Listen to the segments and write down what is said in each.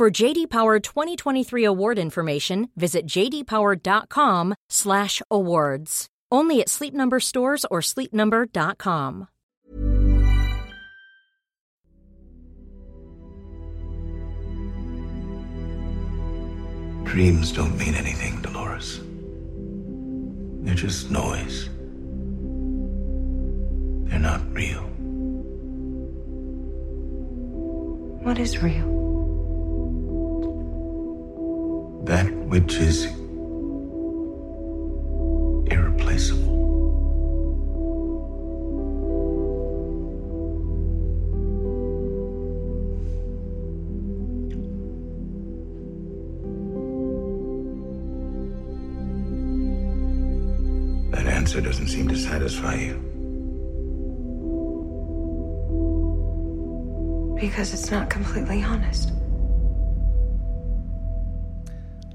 For JD Power 2023 award information, visit jdpower.com/awards. Only at Sleep Number stores or sleepnumber.com. Dreams don't mean anything, Dolores. They're just noise. They're not real. What is real? That which is irreplaceable. That answer doesn't seem to satisfy you. Because it's not completely honest.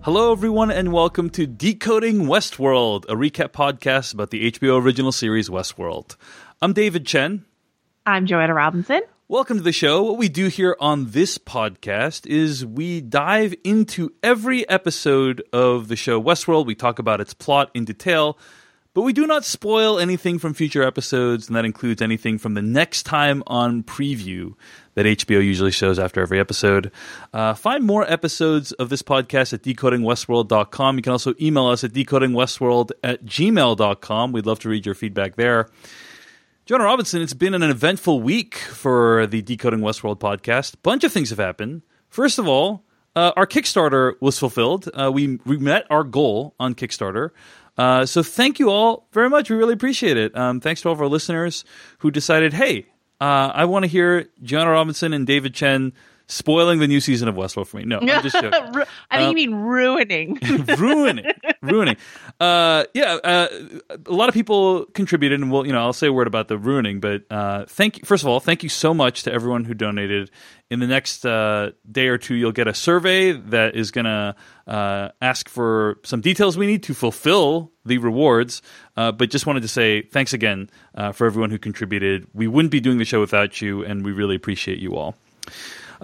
Hello, everyone, and welcome to Decoding Westworld, a recap podcast about the HBO original series Westworld. I'm David Chen. I'm Joanna Robinson. Welcome to the show. What we do here on this podcast is we dive into every episode of the show Westworld. We talk about its plot in detail, but we do not spoil anything from future episodes, and that includes anything from the next time on preview that HBO usually shows after every episode. Uh, find more episodes of this podcast at decodingwestworld.com. You can also email us at decodingwestworld at gmail.com. We'd love to read your feedback there. Joanna Robinson, it's been an eventful week for the Decoding Westworld podcast. Bunch of things have happened. First of all, uh, our Kickstarter was fulfilled. Uh, we we met our goal on Kickstarter. Uh, so thank you all very much. We really appreciate it. Um, thanks to all of our listeners who decided, hey, uh, I want to hear Joanna Robinson and David Chen spoiling the new season of Westworld for me. No, I'm just joking. I think Um, you mean ruining. ruining, ruining. Uh, yeah, uh, a lot of people contributed, and we'll, you know, I'll say a word about the ruining. But uh, thank you, first of all, thank you so much to everyone who donated. In the next uh, day or two, you'll get a survey that is going to uh, ask for some details we need to fulfill the rewards. Uh, but just wanted to say thanks again uh, for everyone who contributed. We wouldn't be doing the show without you, and we really appreciate you all.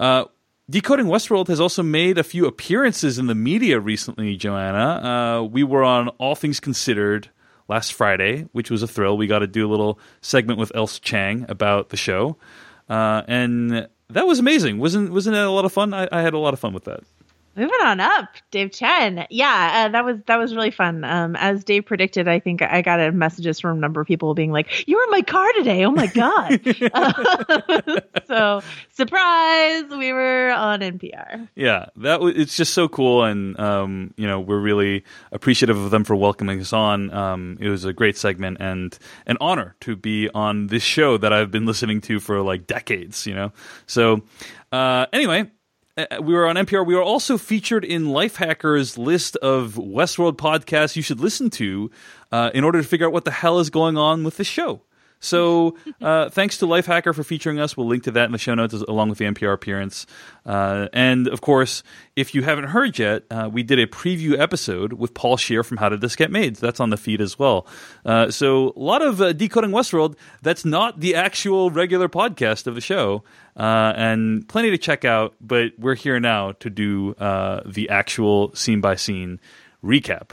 Uh, Decoding Westworld has also made a few appearances in the media recently, Joanna. Uh, we were on All Things Considered last Friday, which was a thrill. We got to do a little segment with Ailsa Chang about the show. Uh, and that was amazing. Wasn't wasn't that a lot of fun? I, I had a lot of fun with that. Moving on up, Dave Chen. Yeah, uh, that was that was really fun. Um, as Dave predicted, I think I got a messages from a number of people being like, "You were in my car today! Oh my god!" Uh, so surprise, we were on NPR. Yeah, that was, it's just so cool, and um, you know we're really appreciative of them for welcoming us on. Um, it was a great segment and an honor to be on this show that I've been listening to for like decades. You know, so uh, anyway. Uh, We were on NPR. We were also featured in Lifehacker's list of Westworld podcasts you should listen to uh, in order to figure out what the hell is going on with the show. So, uh, thanks to Lifehacker for featuring us. We'll link to that in the show notes along with the NPR appearance. Uh, and of course, if you haven't heard yet, uh, we did a preview episode with Paul Scheer from How Did This Get Made. That's on the feed as well. Uh, so, a lot of uh, decoding Westworld. That's not the actual regular podcast of the show, uh, and plenty to check out. But we're here now to do the actual scene by scene recap.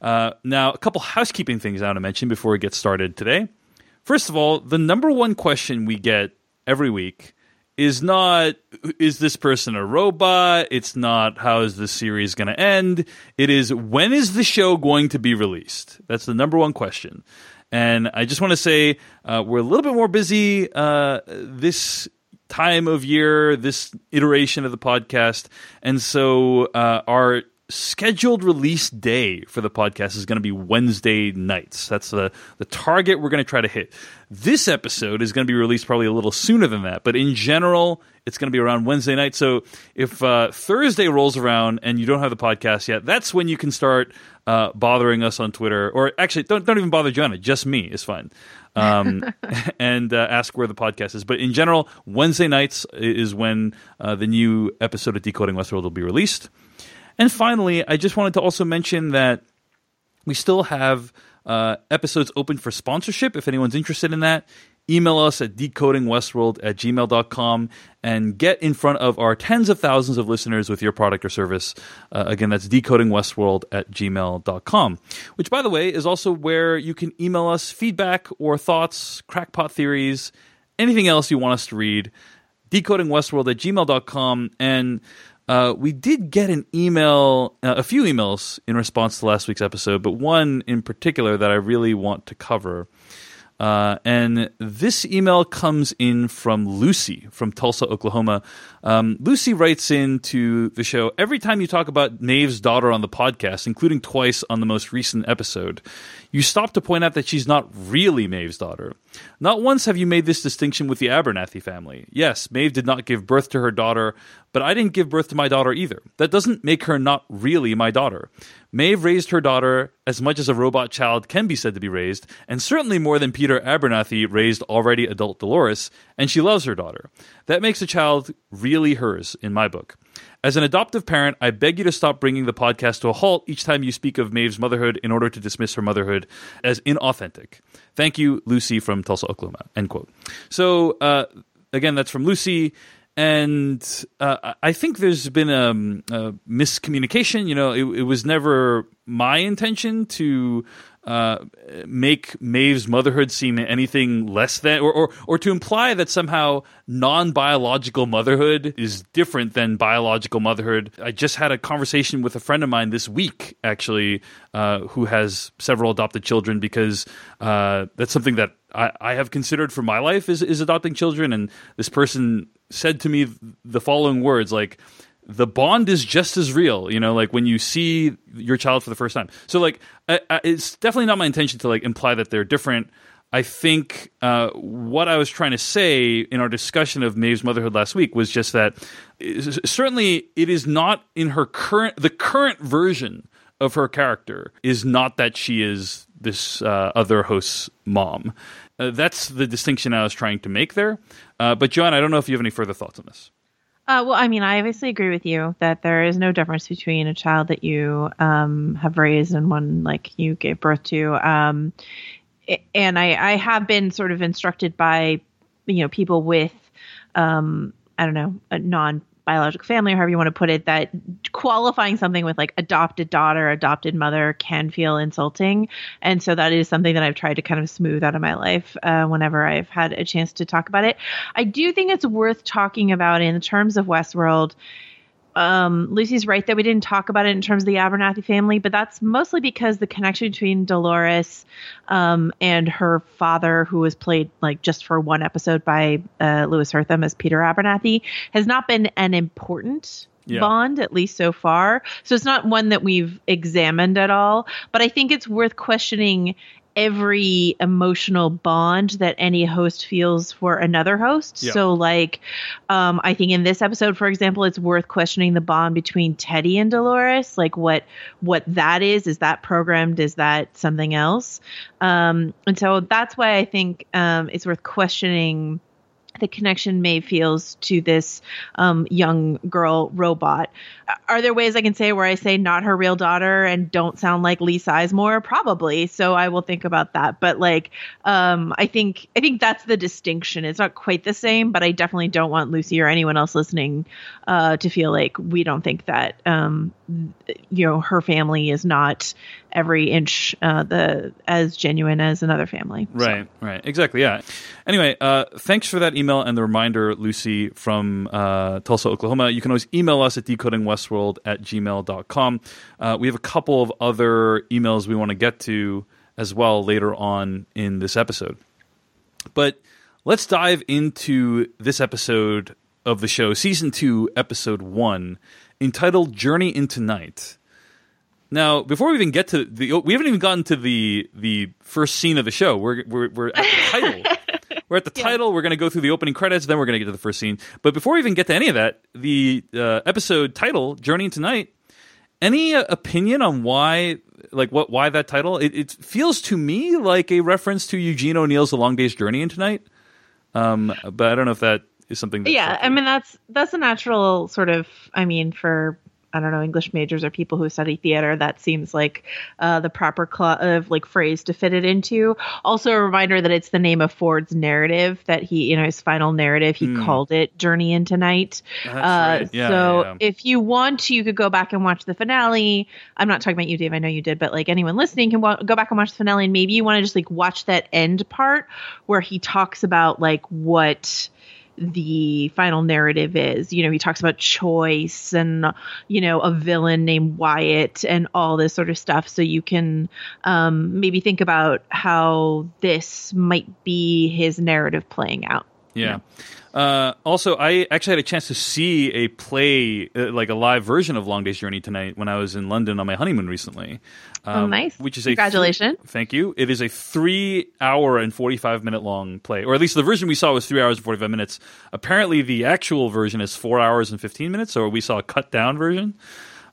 Now, a couple housekeeping things I want to mention before we get started today. First of all, the number one question we get every week is not is this person a robot? It's not how is this series going to end? It is when is the show going to be released? That's the number one question. And I just want to say uh, we're a little bit more busy uh, this time of year, this iteration of the podcast, and so uh, our scheduled release day for the podcast is going to be Wednesday nights. That's the the target we're going to try to hit. This episode is going to be released probably a little sooner than that, but in general, it's going to be around Wednesday night. So if uh, Thursday rolls around and you don't have the podcast yet, that's when you can start uh, bothering us on Twitter, or actually, don't don't even bother Joanna. Just me is fine. Um, and uh, ask where the podcast is. But in general, Wednesday nights is when uh, the new episode of Decoding Westworld will be released. And finally, I just wanted to also mention that we still have uh, episodes open for sponsorship if anyone's interested in that. Email us at decodingwestworld at gmail.com and get in front of our tens of thousands of listeners with your product or service. Uh, again, that's decodingwestworld at gmail.com, which, by the way, is also where you can email us feedback or thoughts, crackpot theories, anything else you want us to read. Decodingwestworld at gmail.com. And uh, we did get an email, uh, a few emails in response to last week's episode, but one in particular that I really want to cover. Uh, and this email comes in from Lucy from Tulsa, Oklahoma. Um, Lucy writes into the show every time you talk about Maeve's daughter on the podcast, including twice on the most recent episode, you stop to point out that she's not really Maeve's daughter. Not once have you made this distinction with the Abernathy family. Yes, Maeve did not give birth to her daughter, but I didn't give birth to my daughter either. That doesn't make her not really my daughter. Maeve raised her daughter as much as a robot child can be said to be raised, and certainly more than Peter Abernathy raised already adult Dolores, and she loves her daughter. That makes the child really hers in my book. As an adoptive parent, I beg you to stop bringing the podcast to a halt each time you speak of Maeve's motherhood in order to dismiss her motherhood as inauthentic. Thank you, Lucy from Tulsa, Oklahoma. End quote. So, uh, again, that's from Lucy. And uh, I think there's been a, a miscommunication. You know, it, it was never my intention to uh, make Maeve's motherhood seem anything less than, or, or, or to imply that somehow non biological motherhood is different than biological motherhood. I just had a conversation with a friend of mine this week, actually, uh, who has several adopted children, because uh, that's something that I, I have considered for my life is, is adopting children. And this person said to me the following words like, the bond is just as real you know like when you see your child for the first time. So like I, I, it's definitely not my intention to like imply that they're different. I think uh, what i was trying to say in our discussion of maeve's motherhood last week was just that certainly it is not in her current the current version of her character is not that she is this uh, other host's mom uh, that's the distinction i was trying to make there uh, but john i don't know if you have any further thoughts on this uh, well, I mean, I obviously agree with you that there is no difference between a child that you um, have raised and one like you gave birth to. Um, and I, I have been sort of instructed by, you know, people with, um, I don't know, non biological family or however you want to put it that qualifying something with like adopted daughter adopted mother can feel insulting. And so that is something that i've tried to kind of smooth out of my life uh, whenever i've had a chance to talk about it. I do think it's worth talking about in terms of westworld um, Lucy's right that we didn't talk about it in terms of the Abernathy family, but that's mostly because the connection between Dolores um, and her father, who was played like just for one episode by uh, Louis Herthum as Peter Abernathy, has not been an important yeah. bond, at least so far. So it's not one that we've examined at all. But I think it's worth questioning every emotional bond that any host feels for another host. Yeah. So, like, um, I think in this episode, for example, it's worth questioning the bond between Teddy and Dolores. Like, what what that is? Is that programmed? Is that something else? Um, and so that's why I think um, it's worth questioning the connection Maeve feels to this um, young girl robot. Are there ways I can say where I say not her real daughter and don't sound like Lee Sizemore? Probably. So I will think about that. But like, um, I think I think that's the distinction. It's not quite the same, but I definitely don't want Lucy or anyone else listening uh, to feel like we don't think that um, you know her family is not every inch uh, the as genuine as another family. Right. So. Right. Exactly. Yeah. Anyway, uh, thanks for that email and the reminder, Lucy from uh, Tulsa, Oklahoma. You can always email us at decodingwestworld at gmail.com. Uh, we have a couple of other emails we want to get to as well later on in this episode. But let's dive into this episode of the show, season two, episode one, entitled Journey into Night. Now, before we even get to the, we haven't even gotten to the the first scene of the show. We're we're, we're at the title. We're at the title. We're going to go through the opening credits, then we're going to get to the first scene. But before we even get to any of that, the uh, episode title, "Journey into Night." Any uh, opinion on why, like, what why that title? It, it feels to me like a reference to Eugene O'Neill's "A Long Day's Journey into Night." Um, but I don't know if that is something. Yeah, I mean that's that's a natural sort of. I mean, for I don't know English majors or people who study theater, that seems like uh, the proper cl- of like phrase to fit it into. Also, a reminder that it's the name of Ford's narrative that he, you know, his final narrative. He called it "Journey into Night." Uh, right. Yeah, so yeah, yeah. if you want to, you could go back and watch the finale. I'm not talking about you, Dave. I know you did, but like anyone listening can wa- go back and watch the finale, and maybe you want to just like watch that end part where he talks about like what the final narrative is. You know, he talks about choice and you know a villain named Wyatt and all this sort of stuff. So you can um, maybe think about how this might be his narrative playing out. Yeah. Uh, also, I actually had a chance to see a play, uh, like a live version of Long Day's Journey tonight when I was in London on my honeymoon recently. Oh, nice. Which is a Congratulations. thank you. It is a three-hour and forty-five minute long play, or at least the version we saw was three hours and forty-five minutes. Apparently, the actual version is four hours and fifteen minutes, so we saw a cut-down version.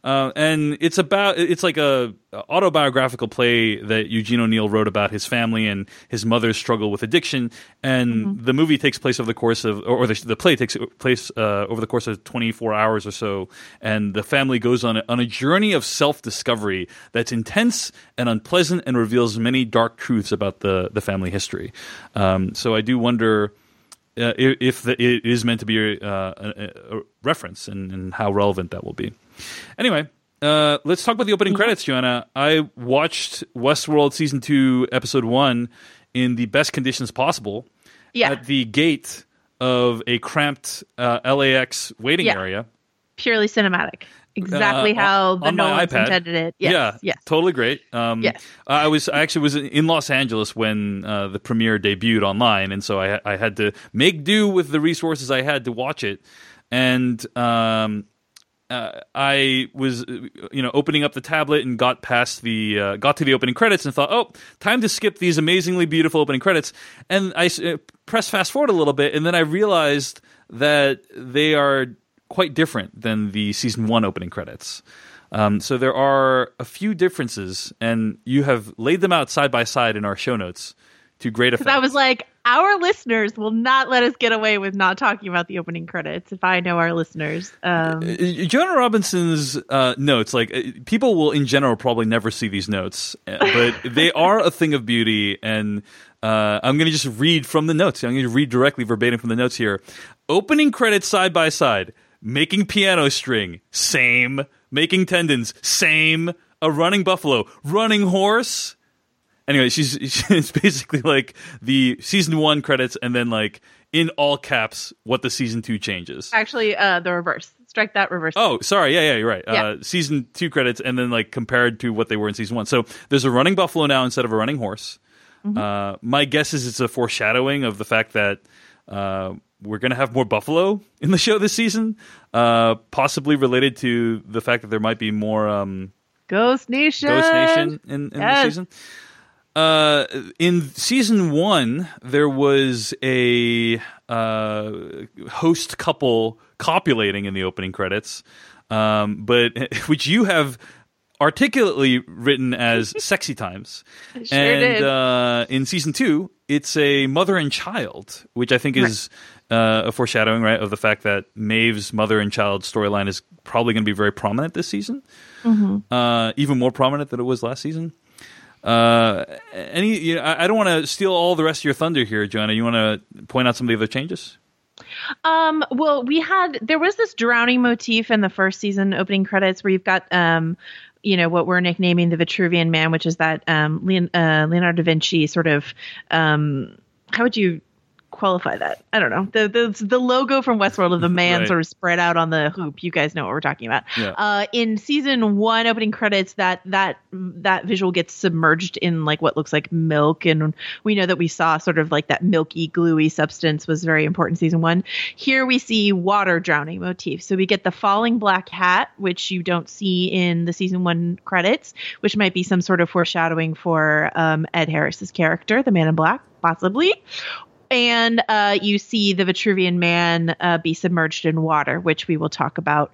Uh, and it's about it's like a autobiographical play that Eugene O'Neill wrote about his family and his mother's struggle with addiction. And the movie takes place over the course of, or the, the play takes place uh, over the course of 24 hours or so. And the family goes on a, on a journey of self discovery that's intense and unpleasant and reveals many dark truths about the the family history. Um, so I do wonder uh, if, if the, it is meant to be a, uh, a, a reference and, and how relevant that will be. Anyway, uh, let's talk about the opening credits, Joanna. I watched Westworld season two, episode one, in the best conditions possible. Yeah. At the gate of a cramped uh, LAX waiting Yeah. area. Purely cinematic. Exactly Uh, how the on Nolans iPad. intended it. Yes, yeah, yes. totally great. Um, Yes. I was I actually was in Los Angeles when uh, the premiere debuted online, and so I I had to make do with the resources I had to watch it, and um, uh, I was uh, you know opening up the tablet and got past the uh, got to the opening credits and thought, oh, time to skip these amazingly beautiful opening credits, and I uh, pressed fast forward a little bit, and then I realized that they are quite different than the season one opening credits. Um, so there are a few differences, and you have laid them out side by side in our show notes to great effect. I was like, our listeners will not let us get away with not talking about the opening credits. If I know our listeners, um, Uh, Joanna Robinson's uh, notes, like uh, people will in general probably never see these notes, uh, but they are a thing of beauty. And uh, I'm going to just read from the notes. I'm going to read directly verbatim from the notes here. Opening credits side by side. Making piano string, same. Making tendons, same. A running buffalo, running horse. Anyway, she's it's basically like the season one credits, and then like in all caps what the season two changes. actually, uh, the reverse. Strike that reverse. Oh, sorry. Yeah, yeah, you're right. Yeah. Uh, season two credits, and then like compared to what they were in season one. So there's a running buffalo now instead of a running horse. Mm-hmm. Uh, my guess is it's a foreshadowing of the fact that uh, we're going to have more buffalo in the show this season, uh, possibly related to the fact that there might be more um, Ghost Nation. Ghost Nation in, in Yes. the season. Uh, in season one, there was a uh, host couple copulating in the opening credits, um, but which you have articulately written as "sexy times." sure and did. Uh, in season two, it's a mother and child, which I think is uh, a foreshadowing, right, of the fact that Maeve's mother and child storyline is probably going to be very prominent this season, Mm-hmm. uh, even more prominent than it was last season. Uh, any, you know, I, I don't want to steal all the rest of your thunder here, Joanna. You want to point out some of the other changes? Um, well, we had there was this drowning motif in the first season opening credits where you've got um, you know, what we're nicknaming the Vitruvian Man, which is that um, Leon, uh, Leonardo da Vinci sort of um, how would you qualify that? I don't know. The the, the logo from Westworld of the man Right. sort of spread out on the hoop. You guys know what we're talking about. Yeah. Uh, in season one opening credits, that that that visual gets submerged in like what looks like milk, and we know that we saw sort of like that milky, gluey substance was very important in season one. Here we see water drowning motif. So we get the falling black hat, which you don't see in the season one credits, which might be some sort of foreshadowing for um, Ed Harris's character, the Man in Black, possibly. And uh, you see the Vitruvian Man uh, be submerged in water, which we will talk about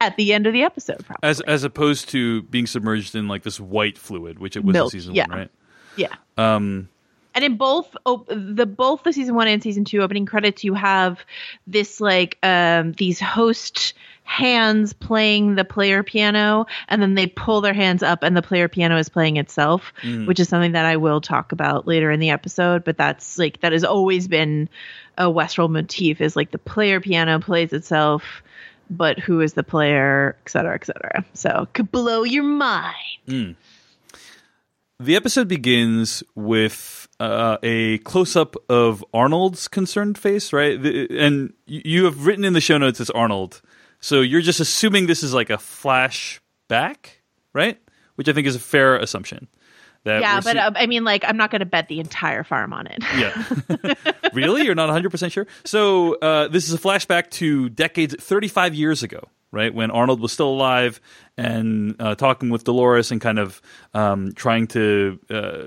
at the end of the episode, probably. As as opposed to being submerged in like this white fluid, which it was Milk, in season yeah. one, right? yeah. Um, and in both op- the both the season one and season two opening credits you have this like um these host hands playing the player piano and then they pull their hands up and the player piano is playing itself which is something that i will talk about later in the episode but that's like that has always been a westworld motif is like the player piano plays itself but who is the player et cetera et cetera so could blow your mind The episode begins with uh, a close up of Arnold's concerned face, right? The, and you have written in the show notes it's Arnold. So you're just assuming this is like a flashback, right? Which I think is a fair assumption. That yeah but see- uh, i mean like i'm not going to bet the entire farm on it yeah. really? You're not 100% sure? So, uh, this is a flashback to decades, 35 years ago, right? When Arnold was still alive and uh, talking with Dolores and kind of um, trying to uh,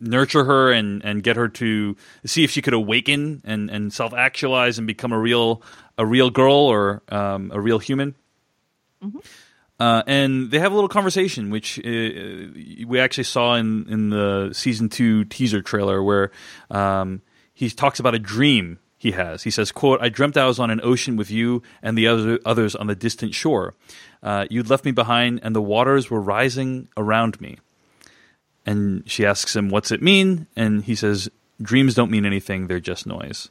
nurture her and, and get her to see if she could awaken and, and self actualize and become a real, a real girl or um, a real human. Uh, and they have a little conversation, which uh, we actually saw in, in the season two teaser trailer, where um, he talks about a dream he has. He says, "quote I dreamt I was on an ocean with you and the other others on the distant shore. Uh, you'd left me behind, and the waters were rising around me." And she asks him, "What's it mean?" And he says, "Dreams don't mean anything; they're just noise."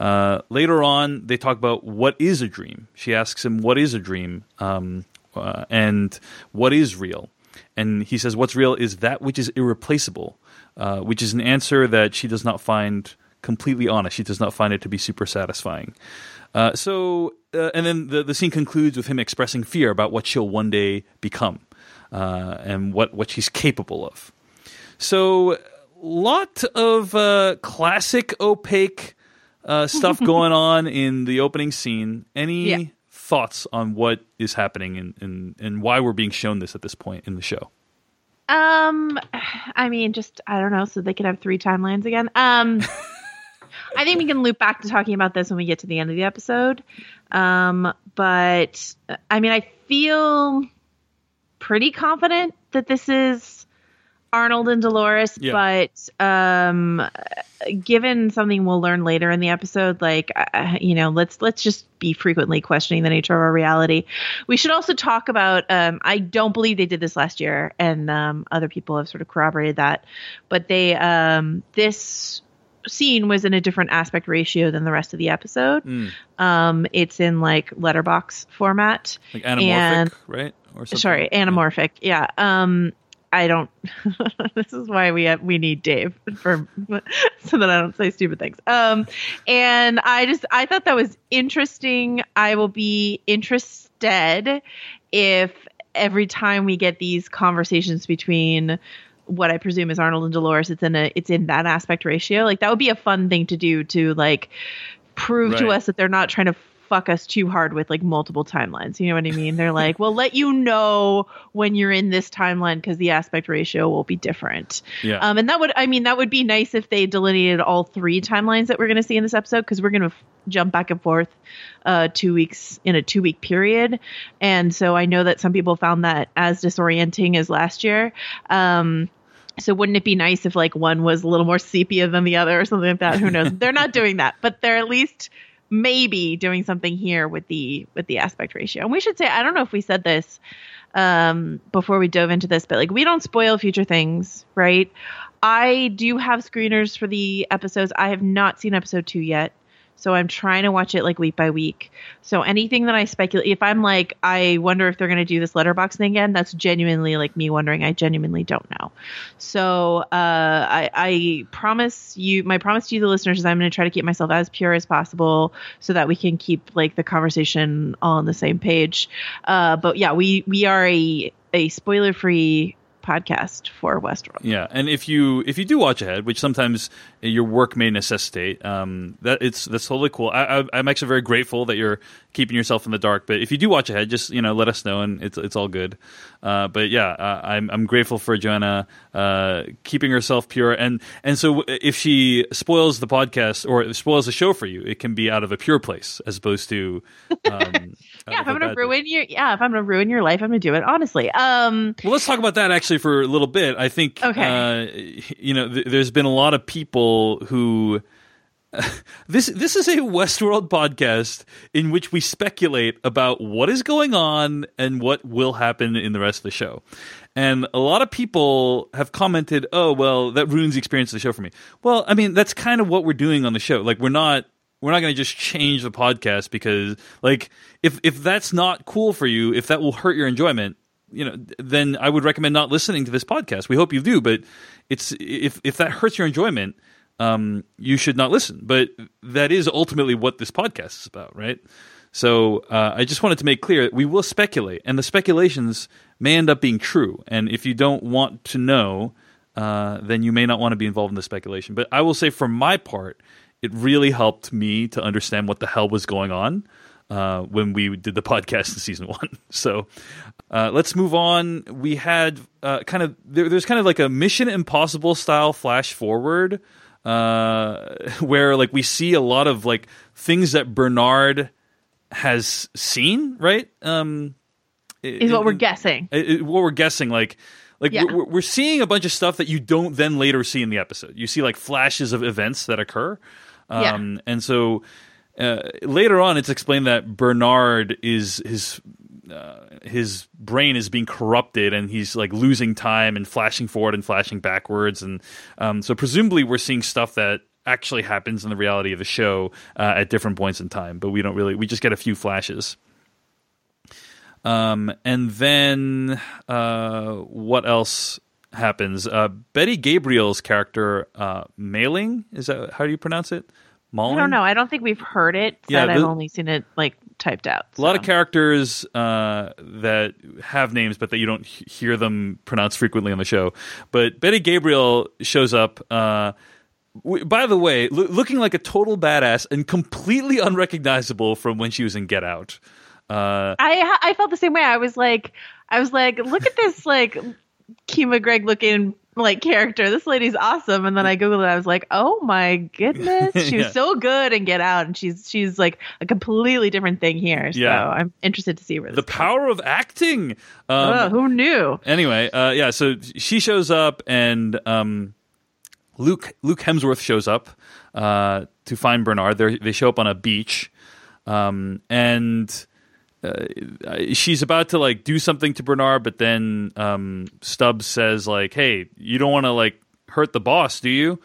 Uh, later on, they talk about what is a dream. She asks him, "What is a dream?" Um, uh, and what is real? And he says, "What's real is that which is irreplaceable," uh, which is an answer that she does not find completely honest. She does not find it to be super satisfying. Uh, so, uh, and then the the scene concludes with him expressing fear about what she'll one day become and what what she's capable of. So, a lot of classic opaque uh, stuff going on in the opening scene. Any Yeah. thoughts on what is happening and, and, and why we're being shown this at this point in the show? Um, I mean, just I don't know, so they could have three timelines again. Um, I think we can loop back to talking about this when we get to the end of the episode. Um, but I mean, I feel pretty confident that this is Arnold and Dolores, Yeah. but um, given something we'll learn later in the episode, like uh, you know, let's let's just be frequently questioning the nature of our reality. We should also talk about. Um, I don't believe they did this last year, and um, other people have sort of corroborated that. But they um, this scene was in a different aspect ratio than the rest of the episode. Um, it's in like letterbox format. Like anamorphic, And- right? Or something? Sorry, anamorphic. Yeah. Um, I don't. this is why we have, we need Dave for so that I don't say stupid things. Um, and I just I thought that was interesting. I will be interested if every time we get these conversations between what I presume is Arnold and Dolores, it's in a it's in that aspect ratio. Like that would be a fun thing to do to like prove to us that they're not trying to fuck us too hard with like multiple timelines. You know what I mean? They're like, we'll let you know when you're in this timeline because the aspect ratio will be different. Yeah. Um, and that would, I mean, that would be nice if they delineated all three timelines that we're going to see in this episode because we're going to f- jump back and forth uh, two weeks in a two week period. And so I know that some people found that as disorienting as last year. Um, so wouldn't it be nice if like one was a little more sepia than the other or something like that? Who knows? they're not doing that, but they're at least maybe doing something here with the with the aspect ratio. And we should say I don't know if we said this um before we dove into this, but like we don't spoil future things, right? I do have screeners for the episodes. I have not seen episode 2 yet. So I'm trying to watch it like week by week. So anything that I speculate, if I'm like, I wonder if they're going to do this letterbox thing again, that's genuinely like me wondering. I genuinely don't know. So uh, I, I promise you, my promise to you, the listeners, is I'm going to try to keep myself as pure as possible so that we can keep like the conversation all on the same page. Uh, but yeah, we we are a a spoiler free podcast for Westworld. Yeah, and if you if you do watch ahead, which sometimes your work may necessitate, um, that it's that's totally cool. I, am actually very grateful that you're keeping yourself in the dark. But if you do watch ahead, just you know let us know, and it's it's all good. Uh, but yeah, uh, I'm I'm grateful for Joanna uh, keeping herself pure, and and so if she spoils the podcast or spoils the show for you, it can be out of a pure place as opposed to. Um, yeah, if I'm gonna ruin your yeah, if I'm gonna ruin your life, I'm gonna do it honestly. Um, well, let's talk about that actually for a little bit. I think okay. Uh, you know, th- there's been a lot of people who. this this is a Westworld podcast in which we speculate about what is going on and what will happen in the rest of the show. And a lot of people have commented, "Oh, well, that ruins the experience of the show for me." Well, I mean, that's kind of what we're doing on the show. Like we're not we're not going to just change the podcast because like if if that's not cool for you, if that will hurt your enjoyment, you know, then I would recommend not listening to this podcast. We hope you do, but it's if if that hurts your enjoyment, um, you should not listen. But that is ultimately what this podcast is about, right? So uh, I just wanted to make clear that we will speculate, and the speculations may end up being true. And if you don't want to know, uh, then you may not want to be involved in the speculation. But I will say, for my part, it really helped me to understand what the hell was going on uh, when we did the podcast in season one. So uh, let's move on. We had uh, kind of there, there's kind of like a Mission Impossible style flash forward uh, where like we see a lot of like things that Bernard has seen, right? Um, is what we're guessing. It, it, what we're guessing, like like yeah. we're, we're, seeing a bunch of stuff that you don't then later see in the episode. You see like flashes of events that occur, um, yeah. and so uh, later on, it's explained that Bernard is his uh, his brain is being corrupted and he's like losing time and flashing forward and flashing backwards and um, so presumably we're seeing stuff that actually happens in the reality of the show uh, at different points in time but we don't really we just get a few flashes um, and then uh, what else happens uh, betty gabriel's character uh, Mailing is that how do you pronounce it Malling? I don't know. I don't think we've heard it. Yeah, the, I've only seen it like typed out. So. A lot of characters uh, that have names, but that you don't hear them pronounced frequently on the show. But Betty Gabriel shows up. Uh, by the way, lo- looking like a total badass and completely unrecognizable from when she was in Get Out. Uh, I I felt the same way. I was like, I was like, look at this like Kima Gregg looking like character. This lady's awesome. And then I googled it. I was like, oh my goodness, she's yeah. so good and Get Out, and she's she's like a completely different thing here. So yeah. I'm interested to see where the power of acting. Um, oh, who knew? Anyway, uh, yeah. So she shows up, and um, Luke Luke Hemsworth shows up uh, to find Bernard. They're, they show up on a beach, um, and uh, she's about to like do something to Bernard, but then um, Stubbs says like, "Hey, you don't want to like hurt the boss, do you?"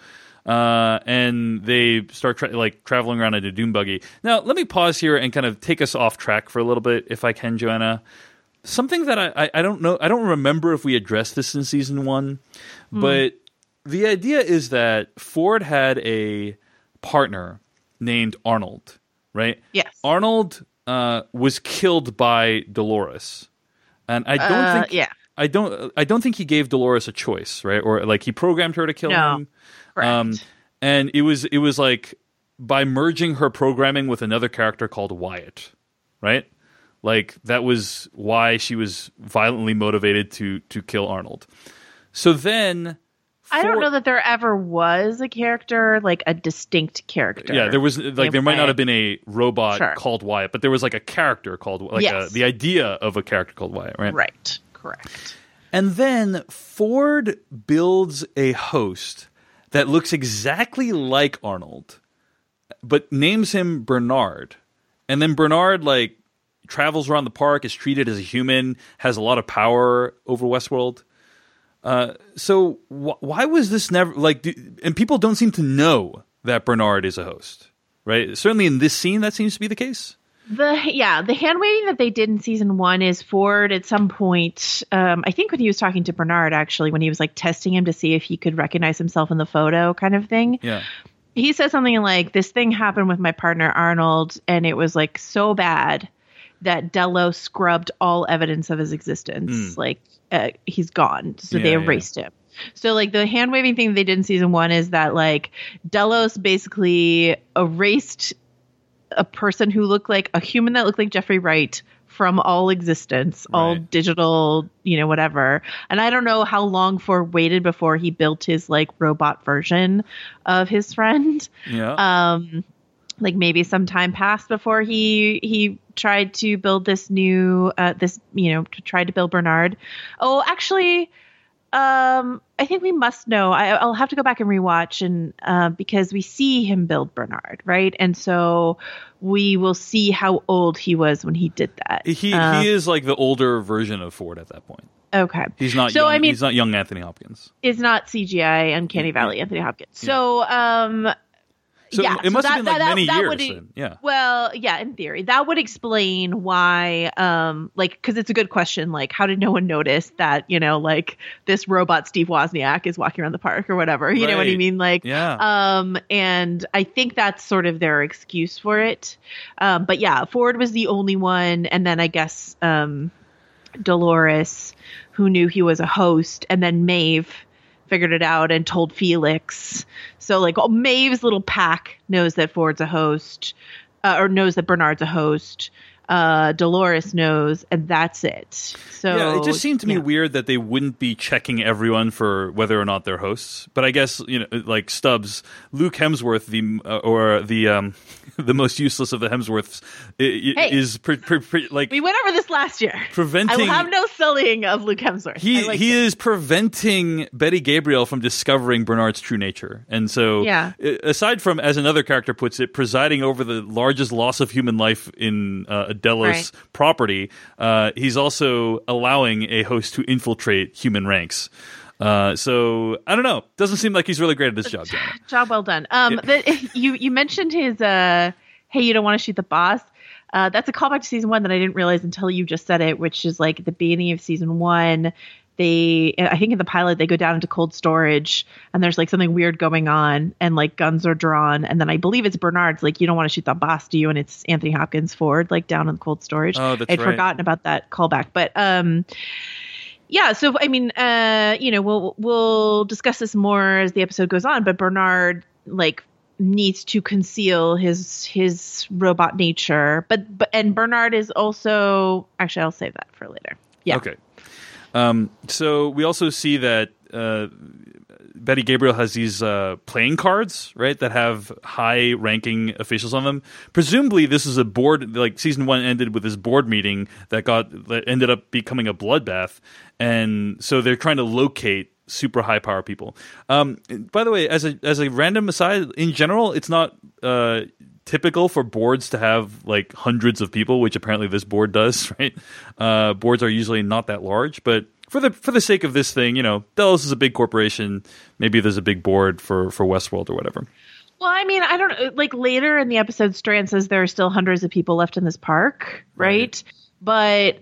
Uh, and they start tra- like traveling around in a dune buggy. Now, let me pause here and kind of take us off track for a little bit, if I can, Joanna. Something that I, I, I don't know, I don't remember if we addressed this in season one, mm. but the idea is that Ford had a partner named Arnold, right? Yes. Arnold uh, was killed by Dolores, and I don't uh, think yeah. I don't I don't think he gave Dolores a choice, right? Or like he programmed her to kill no. him. Um, and it was it was like by merging her programming with another character called Wyatt, right? Like that was why she was violently motivated to to kill Arnold. So then I don't know that there ever was a character like a distinct character. Yeah, there was like there might not have been a robot sure. called Wyatt, but there was like a character called like yes. a, the idea of a character called Wyatt, right? Right. Correct. And then Ford builds a host that looks exactly like Arnold, but names him Bernard. And then Bernard like travels around the park, is treated as a human, has a lot of power over Westworld. Uh, so wh- why was this never like? Do, and people don't seem to know that Bernard is a host, right? Certainly in this scene, that seems to be the case. The yeah, the hand waving that they did in season one is Ford at some point. Um, I think when he was talking to Bernard, actually, when he was like testing him to see if he could recognize himself in the photo, kind of thing. Yeah. He said something like, "This thing happened with my partner Arnold, and it was like so bad that Delos scrubbed all evidence of his existence. Like uh, he's gone, so they. Yeah, yeah. erased him." So like the hand waving thing they did in season one is that like Delos basically erased a person who looked like a human that looked like Jeffrey Wright from all existence, all digital, you know, whatever. And I don't know how long Ford waited before he built his like robot version of his friend. Yeah. Um like maybe some time passed before he he tried to build this new uh this you know tried to build Bernard. Oh, actually um I think we must know. I, I'll have to go back and rewatch and uh, because we see him build Bernard, right? And so we will see how old he was when he did that. he Um, he is like the older version of Ford at that point. okay. He's not. So, young, I mean- he's not young Anthony Hopkins. Is not CGI Uncanny Valley Anthony Hopkins. So um So yeah, it must so have been that- like that- many that years. would-. Yeah. Well, yeah, in theory, that would explain why, um, like, because it's a good question. Like, how did no one notice that, you know, like this robot Steve Wozniak is walking around the park or whatever? You know what I mean? Like, Yeah. um, and I think that's sort of their excuse for it. Um, but yeah, Ford was the only one, and then I guess um, Dolores, who knew he was a host, and then Maeve figured it out and told Felix. So like, oh, Maeve's little pack knows that Ford's a host, uh, or knows that Bernard's a host. Uh, Dolores knows, and that's it. So yeah, it just seemed to me yeah. weird that they wouldn't be checking everyone for whether or not they're hosts. But I guess you know, like Stubbs, Luke Hemsworth, the uh, or the um, the most useless of the Hemsworths, Hey. is pre- pre- pre- like We went over this last year. preventing. I will have no sullying of Luke Hemsworth. he like he it. is preventing Betty Gabriel from discovering Bernard's true nature, and so Yeah. Aside from, as another character puts it, presiding over the largest loss of human life in uh, a Delos Right. property, uh, he's also allowing a host to infiltrate human ranks. Uh, so I don't know. Doesn't seem like he's really great at this job. Job well done. Um, the, you you mentioned his uh, hey, you don't want to shoot the boss. Uh, that's a callback to season one that I didn't realize until you just said it, which is like at the beginning of season one. They, I think in the pilot, they go down into cold storage and there's like something weird going on and like guns are drawn. And then I believe it's Bernard's like, you don't want to shoot the boss, do you? And it's Anthony Hopkins Ford, like down in the cold storage. Oh, that's I'd right. forgotten about that callback. But, um, yeah so i mean uh you know we'll we'll discuss this more as the episode goes on but bernard like needs to conceal his his robot nature but but and bernard is also actually i'll save that for later yeah Okay. Um, so we also see that uh, Betty Gabriel has these uh, playing cards, right, that have high-ranking officials on them. Presumably, this is a board. Like season one ended with this board meeting that got that ended up becoming a bloodbath, and so they're trying to locate super high power people. Um, by the way, as a as a random aside, in general, it's not. Uh, typical for boards to have like hundreds of people, which apparently this board does, right? Uh, boards are usually not that large, but for the for the sake of this thing, you know, Delos is a big corporation. Maybe there's a big board for for Westworld or whatever. well i mean i don't like later in the episode strand says there are still hundreds of people left in this park right, but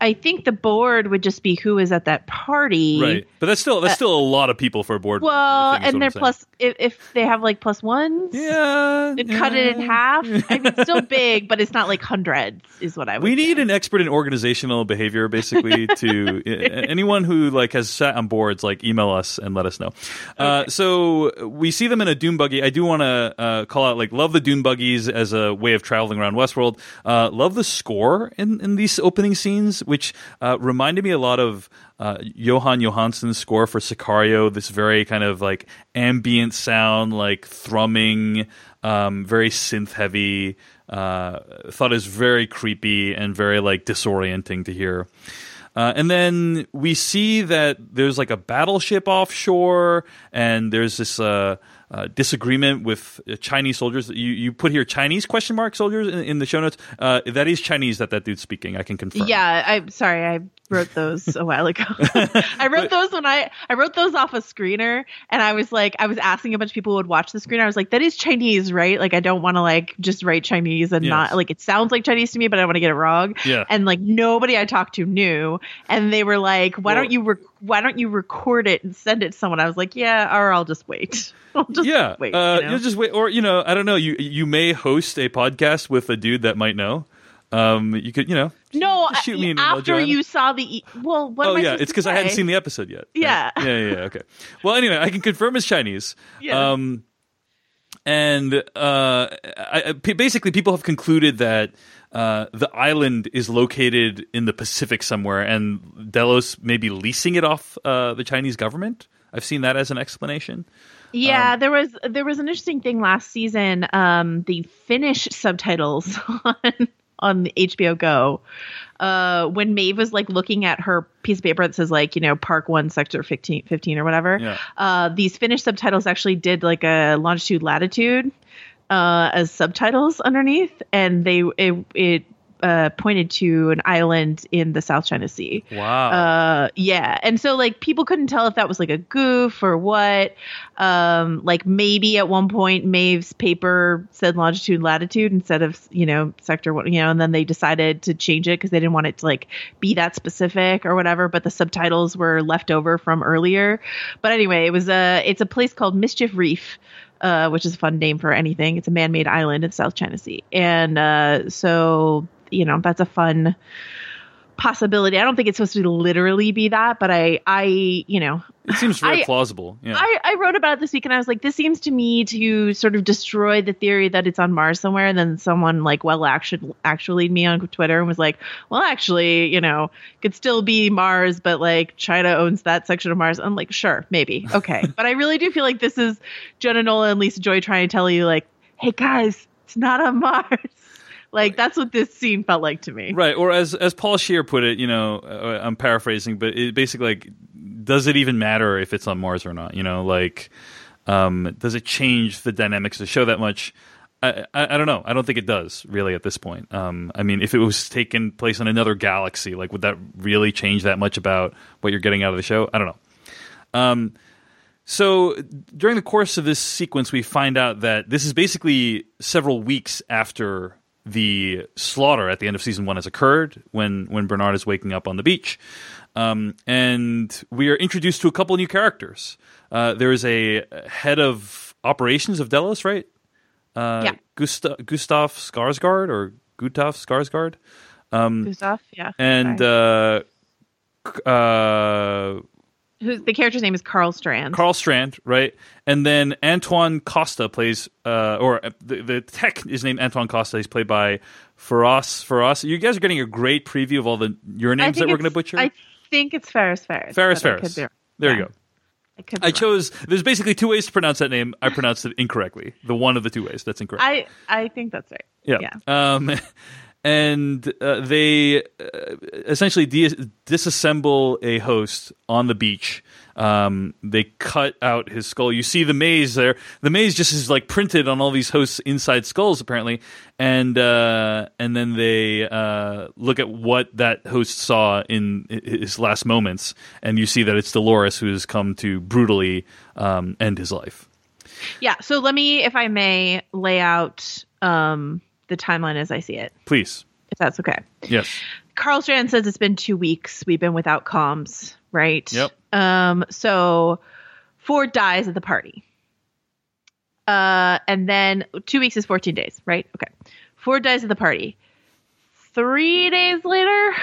i think the board would just be who is at that party Right, but that's still that's still a lot of people for a board. well thing, and they're plus if, if they have like plus ones yeah, and cut it in half. I mean, it's still big, but it's not like hundreds, is what I would We need say. an expert in organizational behavior, basically. to uh, anyone who like has sat on boards, like email us and let us know. Uh, so we see them in a dune buggy. I do want to uh, call out, like, love the dune buggies as a way of traveling around Westworld. Uh, love the score in in these opening scenes, which uh, reminded me a lot of. Uh, Jóhann Jóhannsson's score for Sicario, this very kind of like ambient sound, like thrumming, um, very synth heavy. Uh, thought is very creepy and very like disorienting to hear. Uh, and then we see that there's like a battleship offshore, and there's this uh, uh, disagreement with uh, Chinese soldiers. You you put here Chinese question mark soldiers in, in the show notes. Uh, that is Chinese that that dude's speaking. I can confirm. Yeah, I'm sorry. I wrote those a while ago. I wrote those when I I wrote those off a screener, and I was like, I was asking a bunch of people who would watch the screener. I was like, that is Chinese, right? Like, I don't want to like just write Chinese and Yes. not like it sounds like Chinese to me, but I want to get it wrong. Yeah. And like nobody I talked to knew, and they were like, why Well- don't you rec- why don't you record it and send it to someone? I was like, yeah, or I'll just wait. I'll just yeah. wait. uh, you know? will just wait, or you know, I don't know. You you may host a podcast with a dude that might know. Um, you could, you know, no, shoot me after you saw the well, what oh yeah, it's because I hadn't seen the episode yet. right? Yeah. yeah, yeah, yeah. Okay. Well, anyway, I can confirm it's Chinese. Yeah. Um, and uh, I, basically, people have concluded that uh, the island is located in the Pacific somewhere, and Delos may be leasing it off uh, the Chinese government. I've seen that as an explanation. Yeah, Um, there was there was an interesting thing last season. Um, the Finnish subtitles on on HBO Go. Uh, when Maeve was like looking at her piece of paper that says like you know Park One Sector 15, 15 or whatever. Yeah. Uh, these Finnish subtitles actually did like a longitude latitude uh, as subtitles underneath, and they it it uh, pointed to an island in the South China Sea. Wow. Uh, yeah, and so like people couldn't tell if that was like a goof or what. Um, like maybe at one point Maeve's paper said longitude latitude instead of you know sector one, you know, and then they decided to change it because they didn't want it to like be that specific or whatever. But the subtitles were left over from earlier. But anyway, it was a it's a place called Mischief Reef. Uh, which is a fun name for anything. It's a man-made island in South China Sea, and uh, so you know that's a fun possibility. I don't think it's supposed to literally be that, but I, I, you know, it seems very I- plausible. Yeah. I, I wrote about it this week and I was like, this seems to me to sort of destroy the theory that it's on Mars somewhere. And then someone like, well, actually, actually me on Twitter and was like, well, actually, you know, could still be Mars, but like China owns that section of Mars. I'm like, sure, maybe. Okay. but I really do feel like this is Jonah Nolan and Lisa Joy trying to tell you like, hey guys, it's not on Mars. Like that's what this scene felt like to me. Right, or as as Paul Scheer put it, you know, uh, I'm paraphrasing, but it basically like, does it even matter if it's on Mars or not? You know, like, um, does it change the dynamics of the show that much? I, I, I don't know. I don't think it does really at this point. Um, I mean, if it was taking place in another galaxy, like, would that really change that much about what you're getting out of the show? I don't know. Um, so during the course of this sequence, we find out that this is basically several weeks after the slaughter at the end of season one has occurred, when when Bernard is waking up on the beach, um, and we are introduced to a couple new characters. Uh, there is a head of operations of Delos, right? Uh, Yeah. Gustaf Gustaf Skarsgård or Gustaf Skarsgård, Gustaf, yeah. and uh, uh, Who's the character's name is Karl Strand. Karl Strand, right? And then Antoine Costa plays, uh, or uh, the, the tech is named Antoine Costa. He's played by Faraz. Faraz. You guys are getting a great preview of all the your names that we're going to butcher. I think it's Ferris Ferris. Ferris Ferris. There Yeah, you go. I, I chose. There's basically two ways to pronounce that name. I pronounced it incorrectly. The one of the two ways that's incorrect. I I think that's right. Yeah. Yeah. Um, and uh, they uh, essentially dis- disassemble a host on the beach. Um, they cut out his skull. You see the maze there. The maze just is like printed on all these hosts' inside skulls, apparently. And uh, and then they uh, look at what that host saw in his last moments, and you see that it's Dolores who has come to brutally um, end his life. Yeah. So let me, if I may, lay out um, the timeline as I see it, Please, if that's okay. yes, Karl Strand says it's been two weeks. We've been without comms, right? Yep. Um. So Ford dies at the party. Uh, and then two weeks is fourteen days, right? Okay. Ford dies at the party. Three days later,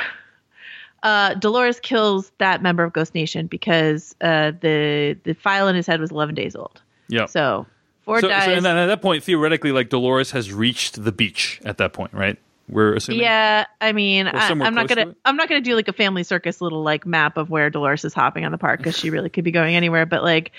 uh, Dolores kills that member of Ghost Nation because uh, the the file in his head was eleven days old. yeah. So Ford So, dies. so and then at that point, theoretically, like Dolores has reached the beach at that point, right? We're assuming. Yeah, I mean, I, I'm not close to gonna. I'm not gonna do like a family circus little like map of where Dolores is hopping on the park because she really could be going anywhere. But like,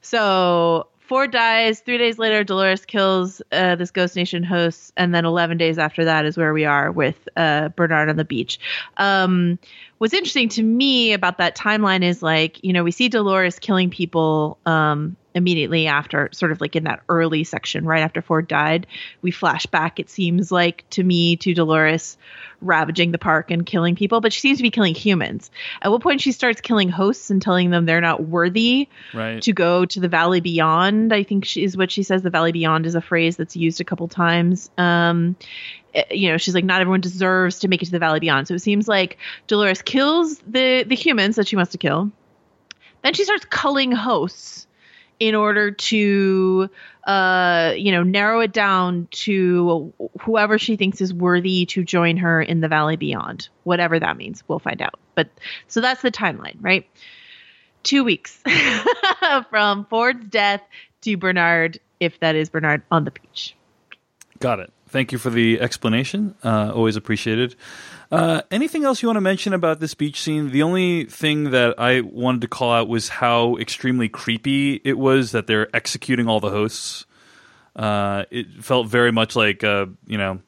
so Ford dies. Three days later, Dolores kills uh, this Ghost Nation host, and then 11 days after that is where we are with uh, Bernard on the beach. Um, what's interesting to me about that timeline is like, you know, we see Dolores killing people um, immediately after, sort of like in that early section, right after Ford died, we flash back, it seems like to me, to Dolores ravaging the park and killing people, but she seems to be killing humans. At what point she starts killing hosts and telling them they're not worthy Right. to go to the Valley Beyond, I think she, is what she says. The Valley Beyond is a phrase that's used a couple times. Um, eh, you know, she's like, not everyone deserves to make it to the Valley Beyond. So it seems like Dolores kills the the humans that she wants to kill. Then she starts culling hosts in order to uh you know narrow it down to whoever she thinks is worthy to join her in the valley beyond whatever that means we'll find out but so that's the timeline right two weeks from ford's death to bernard if that is bernard on the beach Got it. Thank you for the explanation. Uh, always appreciated. Uh, anything else you want to mention about this beach scene? The only thing that I wanted to call out was how extremely creepy it was that they're executing all the hosts. Uh, it felt very much like uh, you know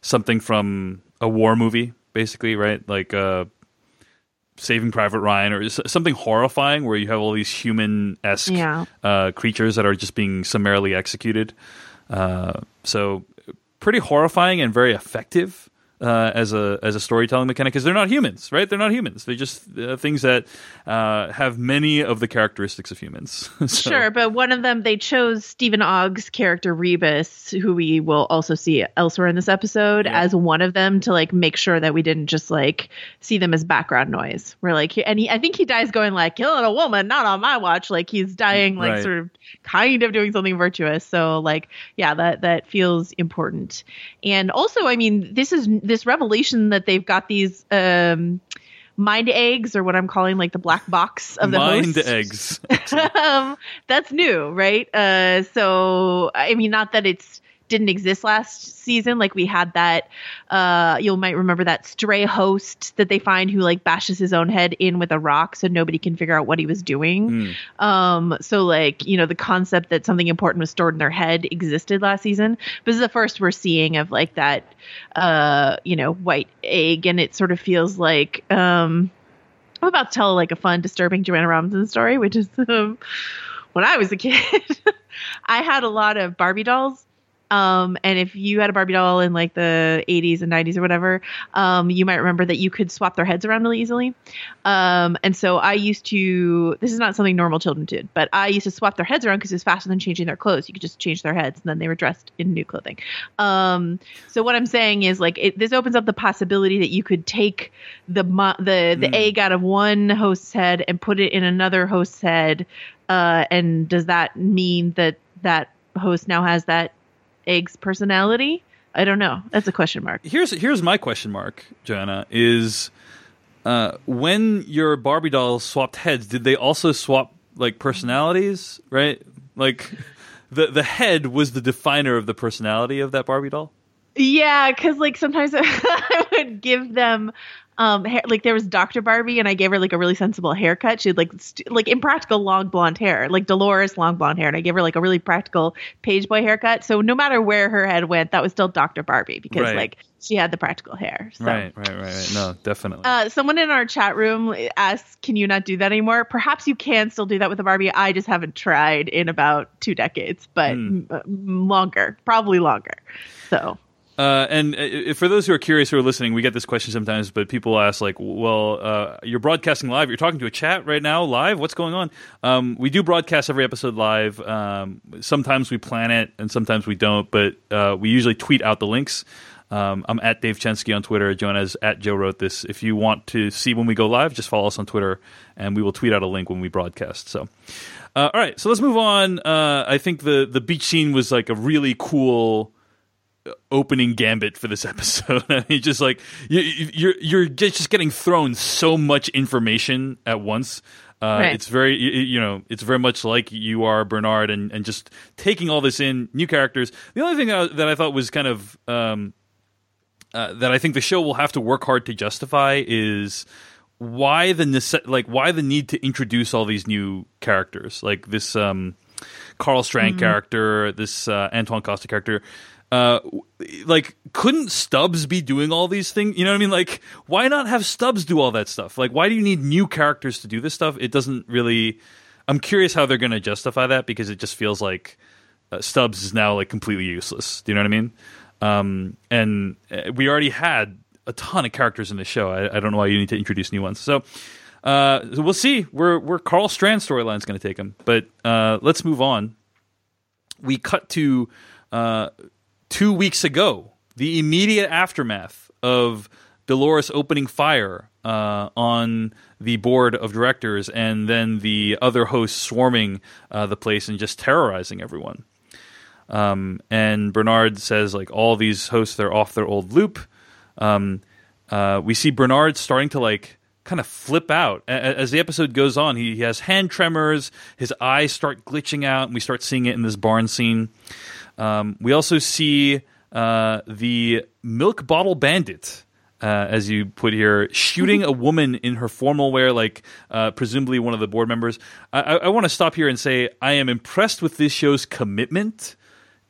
something from a war movie, basically, right? Like uh, Saving Private Ryan or something horrifying, where you have all these human esque Yeah. uh, creatures that are just being summarily executed. Uh, so pretty horrifying and very effective uh, as a as a storytelling mechanic because they're not humans, right? They're not humans. They're just uh, things that uh, have many of the characteristics of humans. So- Sure, but one of them they chose Steven Ogg's character Rebus, who we will also see elsewhere in this episode, Yeah. as one of them to like make sure that we didn't just like see them as background noise. We're like, and he, I think he dies going like killing a woman, not on my watch. Like he's dying, like Right. sort of kind of doing something virtuous. So like, yeah, that that feels important. And also, I mean, this is this revelation that they've got these. um Mind eggs, or what I'm calling like the black box of the mind host eggs. um, that's new, right? Uh, so I mean, not that it's didn't exist last season. Like we had that. Uh, you might remember that stray host that they find who like bashes his own head in with a rock, so nobody can figure out what he was doing. Mm. Um, so like you know the concept that something important was stored in their head existed last season. But this is the first we're seeing of like that. Uh, you know, white egg, and it sort of feels like um. I'm about to tell like a fun, disturbing Joanna Robinson story, which is um, when I was a kid, I had a lot of Barbie dolls. Um, and if you had a Barbie doll in like the 80s and 90s or whatever, um, you might remember that you could swap their heads around really easily. Um, and so I used to, this is not something normal children did, but I used to swap their heads around because it was faster than changing their clothes. You could just change their heads and then they were dressed in new clothing. Um, so what I'm saying is like, it, this opens up the possibility that you could take the, mo- the, the Mm. egg out of one host's head and put it in another host's head. Uh, and does that mean that that host now has that egg's personality? I don't know. That's a question mark. here's here's my question mark, Joanna, is uh, when your Barbie dolls swapped heads, did they also swap like personalities? Right, like the the head was the definer of the personality of that Barbie doll. Yeah, because like sometimes I would give them um hair, like there was Dr. Barbie and I gave her like a really sensible haircut. She had like st- like impractical long blonde hair, like Dolores long blonde hair, and I gave her like a really practical page boy haircut. So no matter where her head went, that was still Dr. Barbie because Right. like she had the practical hair. So. Right, right, right, right. No, definitely. Uh, someone in our chat room asked, "Can you not do that anymore?" Perhaps you can still do that with a Barbie. I just haven't tried in about two decades, but Hmm. m- longer, probably longer. So Uh, and uh, for those who are curious who are listening, we get this question sometimes, but people ask like, "Well, uh, you're broadcasting live. You're talking to a chat right now, live. What's going on?" Um, we do broadcast every episode live. Um, sometimes we plan it, and sometimes we don't. But uh, we usually tweet out the links. Um, I'm at Dave Chensky on Twitter. Joanna's at Joe wrote this. If you want to see when we go live, just follow us on Twitter, and we will tweet out a link when we broadcast. So. Uh, all right, so let's move on. Uh, I think the the beach scene was like a really cool opening gambit for this episode. I mean, just like you, you're you're just getting thrown so much information at once. Uh, Right. It's very you, you know it's very much like you are Bernard and and just taking all this in new characters. The only thing that I, that I thought was kind of um, uh, that I think the show will have to work hard to justify is why the nece- like why the need to introduce all these new characters like this um, Karl Strand character, this uh, Antoine Costa character. Uh, like, couldn't Stubbs be doing all these things? You know what I mean? Like, why not have Stubbs do all that stuff? Like, why do you need new characters to do this stuff? It doesn't really. I'm curious how they're going to justify that because it just feels like uh, Stubbs is now like completely useless. Do you know what I mean? Um, and uh, we already had a ton of characters in the show. I, I, don't know why you need to introduce new ones. So, uh, we'll see where where Karl Strand's storyline is going to take him. But uh, let's move on. We cut to uh, two weeks ago, the immediate aftermath of Dolores opening fire uh, on the board of directors, and then the other hosts swarming uh, the place and just terrorizing everyone. Um, and Bernard says like all these hosts they're off their old loop. Um, uh, we see Bernard starting to like kind of flip out as the episode goes on. He, he, has hand tremors, his eyes start glitching out, and we start seeing it in this barn scene. Um, we also see uh, the milk bottle bandit. Uh, as you put here, shooting a woman in her formal wear, like uh, presumably one of the board members. I, I, want to stop here and say I am impressed with this show's commitment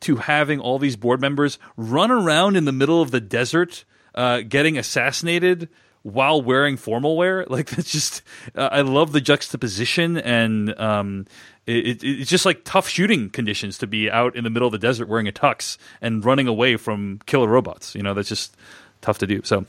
to having all these board members run around in the middle of the desert uh, getting assassinated while wearing formal wear. Like that's just uh, I love the juxtaposition and um, it, it, it's just like tough shooting conditions to be out in the middle of the desert wearing a tux and running away from killer robots. You know that's just tough to do. So,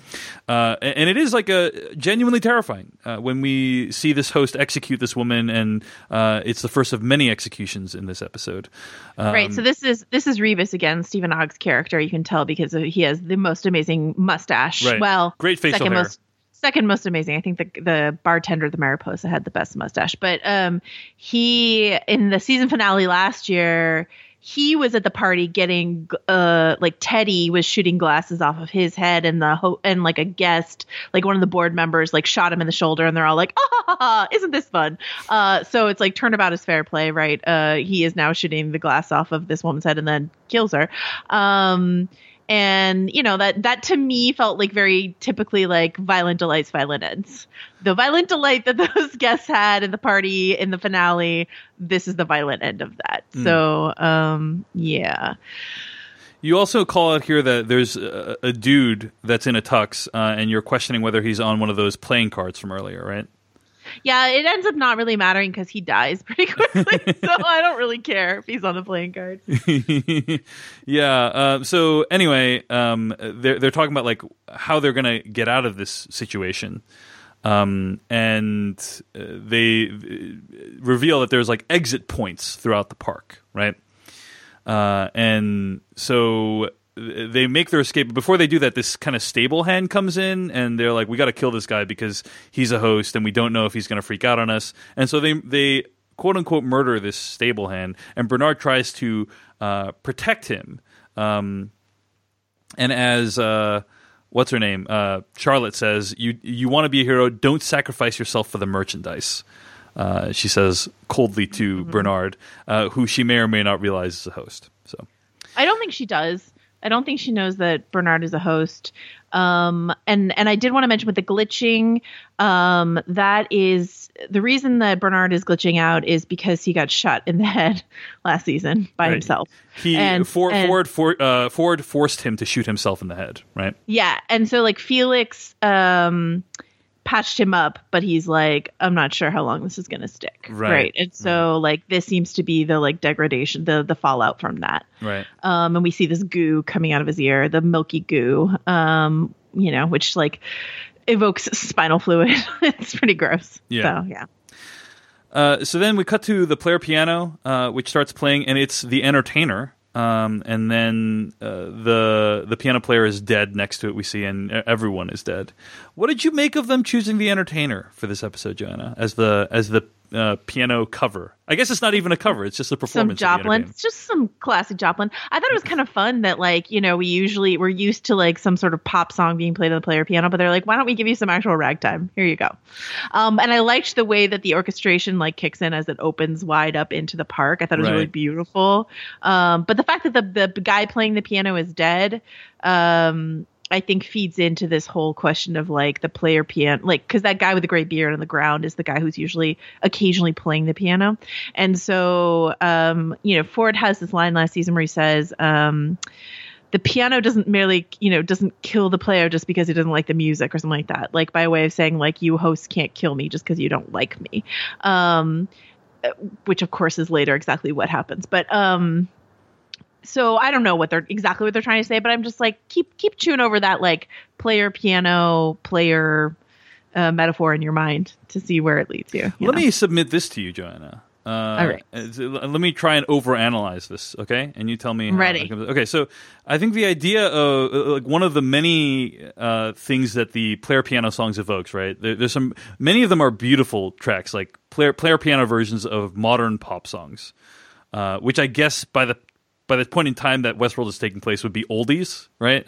uh, and it is like a genuinely terrifying uh, when we see this host execute this woman, and uh, it's the first of many executions in this episode. Um, right. So this is this is Rebus again, Steven Ogg's character. You can tell because he has the most amazing mustache. Right. Well, great facial second hair. Most, second most amazing. I think the the bartender, the Mariposa, had the best mustache. But um, he in the season finale last year he was at the party getting uh like Teddy was shooting glasses off of his head and the ho- and like a guest like one of the board members like shot him in the shoulder and they're all like ah isn't this fun uh so it's like turnabout is fair play right uh he is now shooting the glass off of this woman's head and then kills her um and you know that that to me felt like very typically like violent delights violent ends. The violent delight that those guests had in the party in the finale this is the violent end of that. Mm. so um yeah. You also call out here that there's a, a dude that's in a tux uh, and you're questioning whether he's on one of those playing cards from earlier right yeah, it ends up not really mattering because he dies pretty quickly. so I don't really care if he's on the playing cards. yeah. Uh, so anyway, um, they're they're talking about like how they're gonna get out of this situation. Um, and uh, they reveal that there's like exit points throughout the park, right? Uh, and so they make their escape. But before they do that, this kind of stable hand comes in, and they're like, "We got to kill this guy because he's a host, and we don't know if he's going to freak out on us." And so they they quote unquote murder this stable hand, and Bernard tries to uh, protect him. Um, and as uh, what's her name, uh, Charlotte says, "You you want to be a hero? Don't sacrifice yourself for the merchandise." Uh, she says coldly to mm-hmm. Bernard, uh, who she may or may not realize is a host. So. I don't think she does. I don't think she knows that Bernard is a host. Um, and and I did want to mention with the glitching, um, that is the reason that Bernard is glitching out is because he got shot in the head last season by right. himself. He and, Ford and, Ford for, uh, Ford forced him to shoot himself in the head, right? Yeah, and so like Felix, um, patched him up, but he's like, I'm not sure how long this is going to stick. Right. right. And so mm-hmm. like this seems to be the like degradation, the the fallout from that. Right. Um, and we see this goo coming out of his ear, the milky goo. Um, you know, which like evokes spinal fluid. it's pretty gross. Yeah. So yeah. Uh, so then we cut to the player piano, uh, which starts playing, and it's the entertainer, um, and then uh, the the piano player is dead next to it. We see, and everyone is dead. What did you make of them choosing the entertainer for this episode, Joanna, as the as the uh, piano cover. I guess it's not even a cover; it's just a performance. Some Joplin, it's just some classic Joplin. I thought it was kind of fun that, like, you know, we usually we're used to like some sort of pop song being played on the player piano, but they're like, why don't we give you some actual ragtime? Here you go. Um, and I liked the way that the orchestration like kicks in as it opens wide up into the park. I thought it was right. really beautiful. Um, but the fact that the the guy playing the piano is dead. Um, I think feeds into this whole question of like the player piano, like because that guy with the gray beard on the ground is the guy who's usually occasionally playing the piano, and so um, you know Ford has this line last season where he says. Um, the piano doesn't merely, you know, doesn't kill the player just because he doesn't like the music or something like that. Like by way of saying, like, you hosts can't kill me just because you don't like me. Um, which of course is later exactly what happens. But um, so I don't know what they're exactly what they're trying to say, but I'm just like keep keep chewing over that like player piano player uh, metaphor in your mind to see where it leads you. you Let know? me submit this to you, Joanna. Uh, All right. uh, Let me try and overanalyze this, okay? And you tell me. Ready. Okay, so I think the idea of uh, like one of the many uh, things that the player piano songs evokes, right? There, there's some many of them are beautiful tracks, like player player piano versions of modern pop songs, uh, which I guess by the by the point in time that Westworld is taking place would be oldies, right?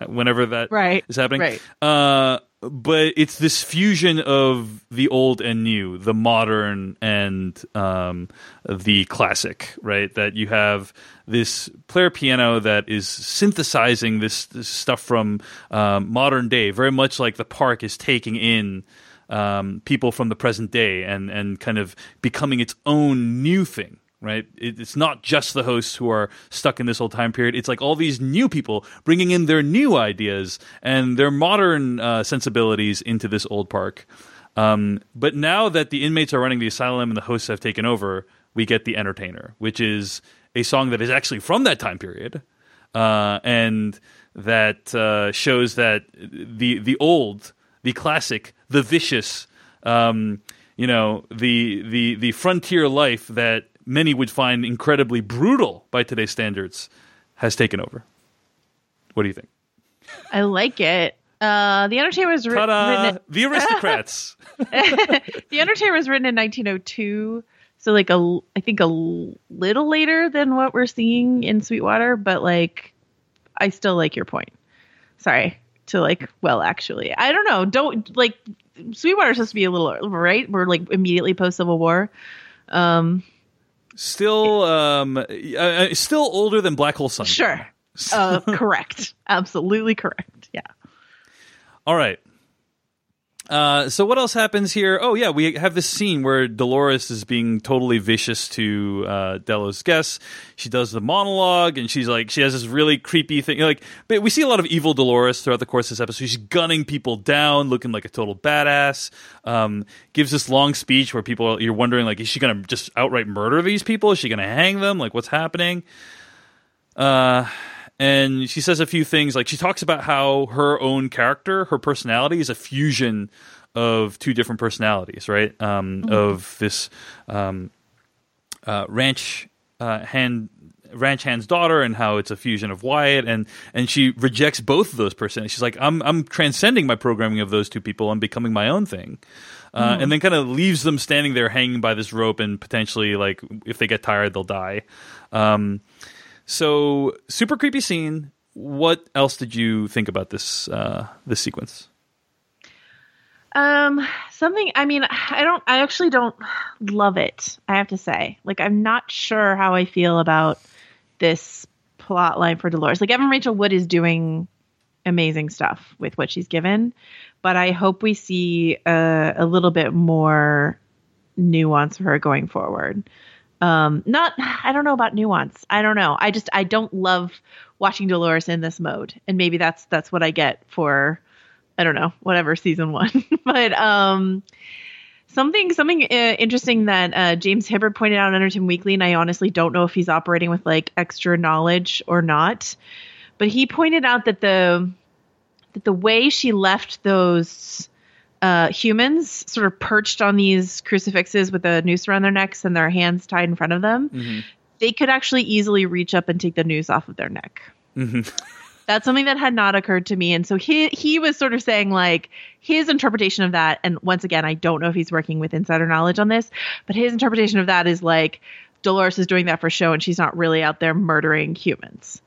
Whenever that Right, is happening. right. Uh, but it's this fusion of the old and new, the modern and um, the classic, right? That you have this player piano that is synthesizing this, this stuff from um, modern day, very much like the park is taking in um, people from the present day and, and kind of becoming its own new thing right? It, it's not just the hosts who are stuck in this old time period. It's like all these new people bringing in their new ideas and their modern uh, sensibilities into this old park. Um, but now that the inmates are running the asylum and the hosts have taken over, we get the entertainer, which is a song that is actually from that time period, uh, and that uh, shows that the the old, the classic, the vicious. Um, you know the the the frontier life that many would find incredibly brutal by today's standards has taken over. What do you think? I like it. Uh, the Entertainer was ri- written. The aristocrats. the Entertainer was written in 1902, so like a I think a little later than what we're seeing in Sweetwater, but like I still like your point. Sorry to like well actually I don't know don't like Sweetwater's supposed to be a little right we're like immediately post Civil War. Um, still, um, uh, uh, still older than Black Hole Sun. sure, uh, correct, absolutely correct. Yeah. All right. Uh, so what else happens here? Oh yeah, we have this scene where Dolores is being totally vicious to uh, Delos' guests. She does the monologue, and she's like, she has this really creepy thing. Like, but we see a lot of evil Dolores throughout the course of this episode. She's gunning people down, looking like a total badass. Um, gives this long speech where people you're wondering like, is she gonna just outright murder these people? Is she gonna hang them? Like, what's happening? Uh, and she says a few things like she talks about how her own character, her personality, is a fusion of two different personalities, right? Um, Of this um, uh, ranch uh, hand. Ranch Hand's daughter, and how it's a fusion of Wyatt, and and she rejects both of those personalities. She's like, I'm I'm transcending my programming of those two people. I'm becoming my own thing, uh, and then kind of leaves them standing there hanging by this rope, and potentially like if they get tired, they'll die. Um, so super creepy scene. What else did you think about this uh, this sequence? Um, something. I mean, I don't. I actually don't love it. I have to say, like, I'm not sure how I feel about this plot line for Dolores. Like, Evan Rachel Wood is doing amazing stuff with what she's given, but I hope we see a, little bit more nuance for her going forward. Um, not. I don't know about nuance. I don't know. I just. I don't love watching Dolores in this mode, and maybe that's that's what I get for I don't know, whatever season one. but um, something something uh, interesting that uh, James Hibberd pointed out on Entertainment Weekly, and I honestly don't know if he's operating with like extra knowledge or not. But he pointed out that the that the way she left those uh, humans sort of perched on these crucifixes with a noose around their necks and their hands tied in front of them, they could actually easily reach up and take the noose off of their neck. That's something that had not occurred to me. And so he he was sort of saying like his interpretation of that and once again i don't know if he's working with insider knowledge on this but his interpretation of that is like dolores is doing that for show and she's not really out there murdering humans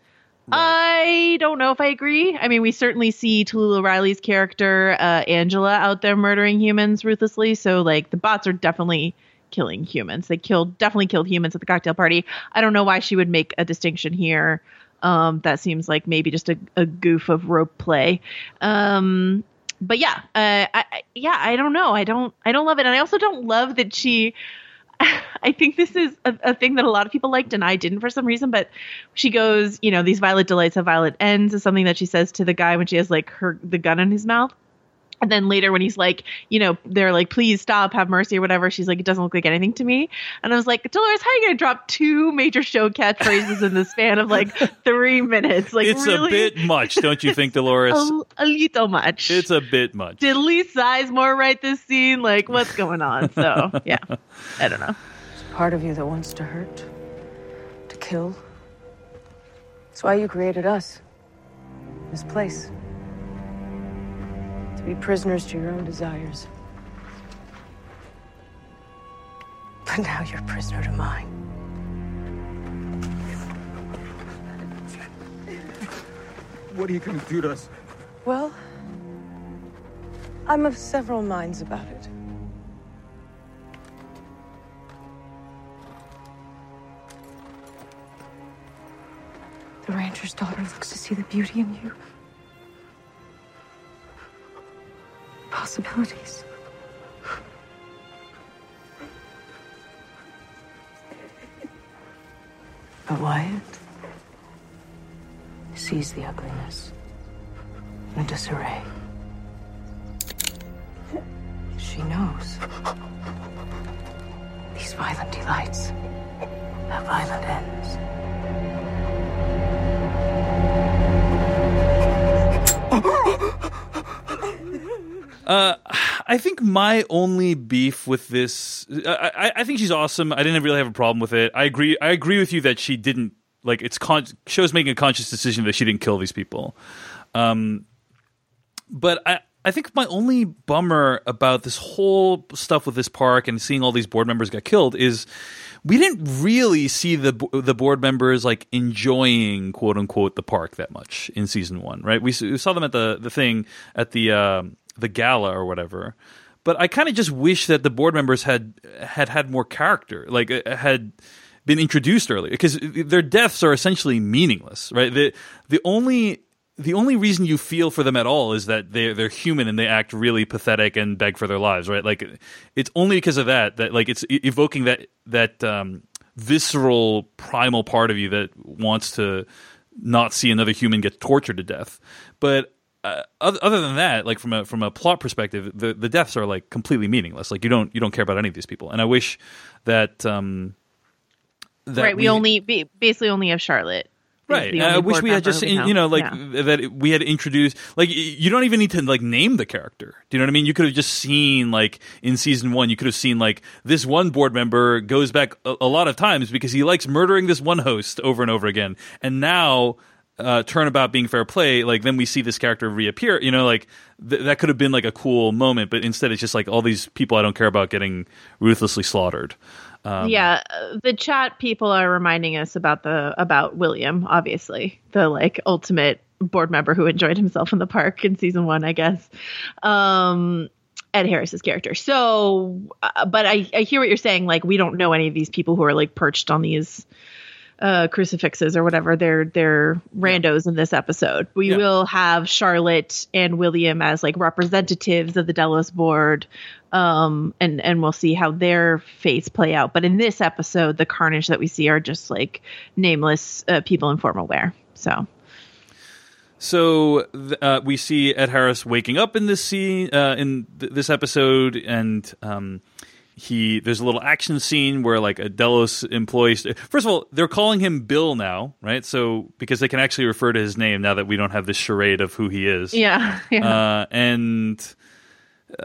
I don't know if I agree. I mean, we certainly see Talulah Riley's character, uh, Angela, out there murdering humans ruthlessly. So, like, the bots are definitely killing humans. They killed, definitely killed humans at the cocktail party. I don't know why she would make a distinction here. Um, that seems like maybe just a, a goof of rope play. Um, but yeah, uh, I, yeah, I don't know. I don't, I don't love it, and I also don't love that she. I think this is a, a thing that a lot of people liked, and I didn't for some reason. But she goes, you know, these violet delights have violet ends is something that she says to the guy when she has like her the gun in his mouth. And then later, when he's like, you know, they're like, please stop, have mercy, or whatever, she's like, it doesn't look like anything to me. And I was like, Dolores, how are you going to drop two major show catchphrases in the span of like three minutes? Like, it's really? a bit much, don't you think, Dolores? a, a little much. it's a bit much. Did Lee Sizemore write this scene? Like, what's going on? So, yeah, I don't know. There's part of you that wants to hurt, to kill. That's why you created us. This place. To be prisoners to your own desires. But now you're a prisoner to mine. What are you gonna do to us? Well, I'm of several minds about it. The rancher's daughter looks to see the beauty in you. Possibilities. But Wyatt sees the ugliness and disarray. She knows. These violent delights have violent ends. I think my only beef with this, I, I, I think she's awesome. I didn't really have a problem with it. I agree. I agree with you that she didn't like. It's con- shows making a conscious decision that she didn't kill these people. Um, but I, I think my only bummer about this whole stuff with this park and seeing all these board members get killed is we didn't really see the the board members like enjoying quote unquote the park that much in season one, right? We, we saw them at the the thing at the um the gala or whatever. But I kind of just wish that the board members had had had more character, like uh, had been introduced earlier, because their deaths are essentially meaningless, right? The the only the only reason you feel for them at all is that they're they're human and they act really pathetic and beg for their lives, right? Like it's only because of that that like it's evoking that that um, visceral primal part of you that wants to not see another human get tortured to death. But uh, other, than that, like from a from a plot perspective, the the deaths are like completely meaningless. Like you don't you don't care about any of these people. And I wish that um that right. We, only basically only have Charlotte. Right. I wish we had just, we you know, like Yeah. that we had introduced, like, you don't even need to, like, name the character. Do you know what I mean? You could have just seen, like, in season one, you could have seen, like, this one board member goes back a, a lot of times because he likes murdering this one host over and over again. And now, uh, turnabout being fair play, like, then we see this character reappear, you know, like, th- that could have been, like, a cool moment, but instead it's just, like, all these people I don't care about getting ruthlessly slaughtered. Um, yeah, uh, the chat people are reminding us about the about William, obviously the like ultimate board member who enjoyed himself in the park in season one, I guess. Um, Ed Harris's character. So, uh, but I I hear what you're saying. Like we don't know any of these people who are like perched on these uh, crucifixes or whatever. They're they're randos in this episode. We Yeah. will have Charlotte and William as like representatives of the Delos board, um, and and we'll see how their fates play out. But in this episode, the carnage that we see are just like nameless uh, people in formal wear. So So uh, we see Ed Harris waking up in this scene uh, in th- this episode, and um, he there's a little action scene where like a Delos employee. St- First of all, they're calling him Bill now, right? So because they can actually refer to his name now that we don't have this charade of who he is. yeah, yeah. Uh, and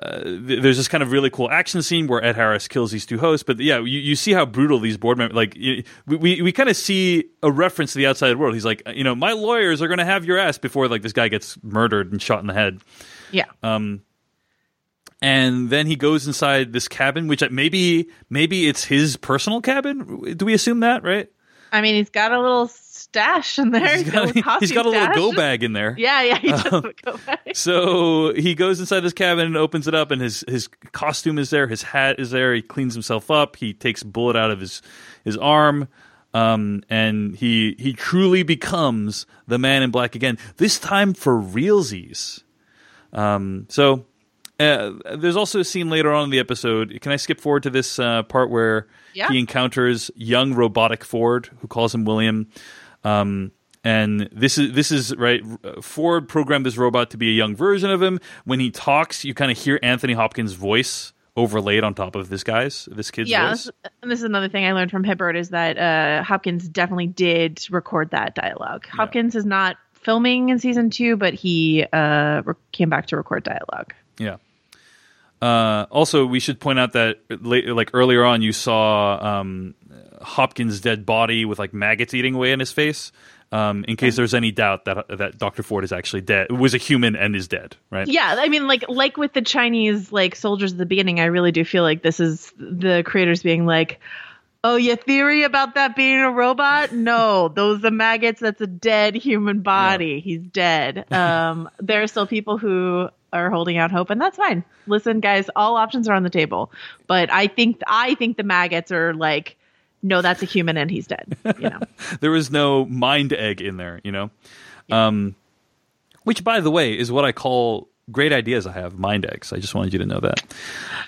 uh, th- there's this kind of really cool action scene where Ed Harris kills these two hosts. But yeah, you, you see how brutal these board members like. y- We we, we kind of see a reference to the outside world. He's like, you know, my lawyers are going to have your ass before like this guy gets murdered and shot in the head. yeah. And then he goes inside this cabin, which maybe maybe it's his personal cabin. Do we assume that, right? I mean, he's got a little stash in there. He's got, he's got a little go bag in there. Yeah, yeah, he does a go bag. So he goes inside his cabin and opens it up, and his his costume is there, his hat is there. He cleans himself up. He takes a bullet out of his his arm, um, and he he truly becomes the man in black again. This time for realsies. Um, so uh, there's also a scene later on in the episode. Can I skip forward to this uh, part where Yeah. he encounters young robotic Ford, who calls him William, um, and this is this is right. Ford programmed this robot to be a young version of him. When he talks, you kind of hear Anthony Hopkins' voice overlaid on top of this guy's this kid's yeah, voice. this, and this is another thing I learned from Hibberd is that uh, Hopkins definitely did record that dialogue. Hopkins is not filming in season two, but he uh, came back to record dialogue. Yeah. Uh, also, we should point out that like earlier on, you saw um, Hopkins' dead body with like maggots eating away in his face. Um, in case there's any doubt that that Doctor Ford is actually dead, was a human and is dead, right? Yeah, I mean, like like with the Chinese like soldiers at the beginning, I really do feel like this is the creators being like, "Oh, your theory about that being a robot? No, those are maggots. That's a dead human body. He's dead." Um, there are still people who are holding out hope, and that's fine. Listen, guys, all options are on the table, but I think I think the maggots are like, no, that's a human and he's dead. You know. there was no mind egg in there, you know. Um, which, by the way, is what I call great ideas. I have mind eggs. I just wanted you to know that.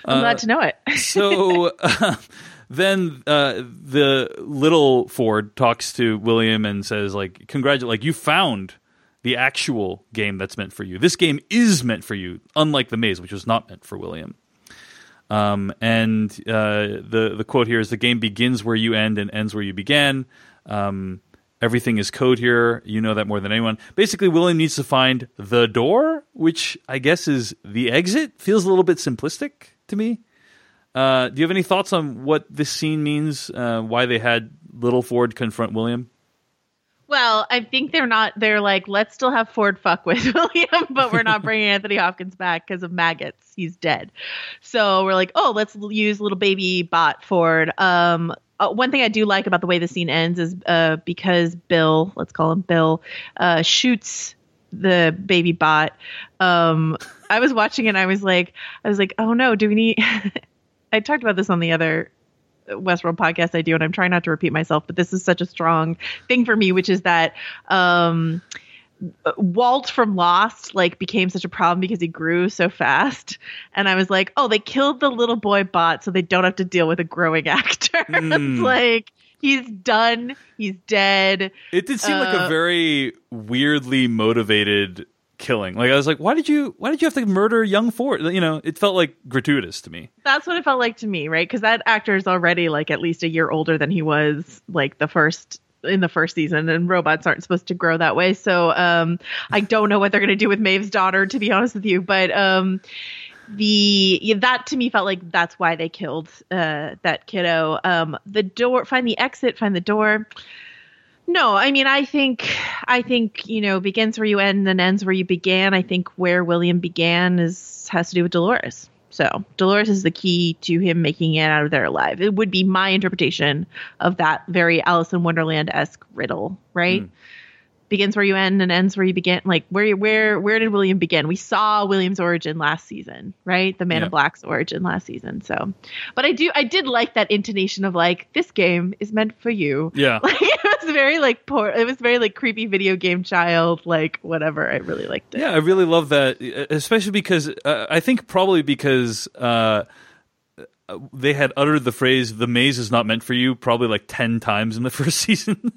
I'm glad to know it. so uh, then uh, the little Ford talks to William and says, like, congratulate, like you found the actual game that's meant for you. This game is meant for you, unlike the maze, which was not meant for William. Um, and uh, the the quote here is: "The game begins where you end and ends where you began." Um, everything is code here. You know that more than anyone. Basically, William needs to find the door, which I guess is the exit. Feels a little bit simplistic to me. Uh, do you have any thoughts on what this scene means? Uh, why they had Little Ford confront William? Well, I think they're not. They're like, let's still have Ford fuck with William, but we're not bringing Anthony Hopkins back because of maggots. He's dead. So we're like, oh, let's use little baby bot Ford. Um, uh, one thing I do like about the way the scene ends is uh, because Bill, let's call him Bill, uh, shoots the baby bot. Um, I was watching it. and I was like, I was like, oh no, do we need? I talked about this on the other Westworld podcast I do, and I'm trying not to repeat myself, but this is such a strong thing for me, which is that um, Walt from Lost like became such a problem because he grew so fast, and I was like, oh, they killed the little boy bot so they don't have to deal with a growing actor. it's like he's done, he's dead. It did seem like a Uh, very weirdly motivated killing. Like I was like, why did you why did you have to murder young Ford? You know, it felt like gratuitous to me. That's what it felt like to me, right? Because that actor is already like at least a year older than he was like the first in the first season, and robots aren't supposed to grow that way. So um, I don't know what they're going to do with Maeve's daughter, to be honest with you. But um, the yeah, that to me felt like that's why they killed uh, that kiddo. Um, the door, find the exit, find the door. No, I mean, I think, I think you know, begins where you end and ends where you began. I think where William began is has to do with Dolores. So Dolores is the key to him making it out of there alive. It would be my interpretation of that very Alice in Wonderland esque riddle, right? Hmm. Begins where you end and ends where you begin. Like where where where did William begin? We saw William's origin last season, right? The Man Yeah. in Black's origin last season. So, but I do I did like that intonation of like this game is meant for you. Yeah. Like it was very like poor. It was very like creepy video game child. Like whatever. I really liked it. Yeah, I really love that, especially because uh, I think probably because uh, they had uttered the phrase "the maze is not meant for you" probably like ten times in the first season.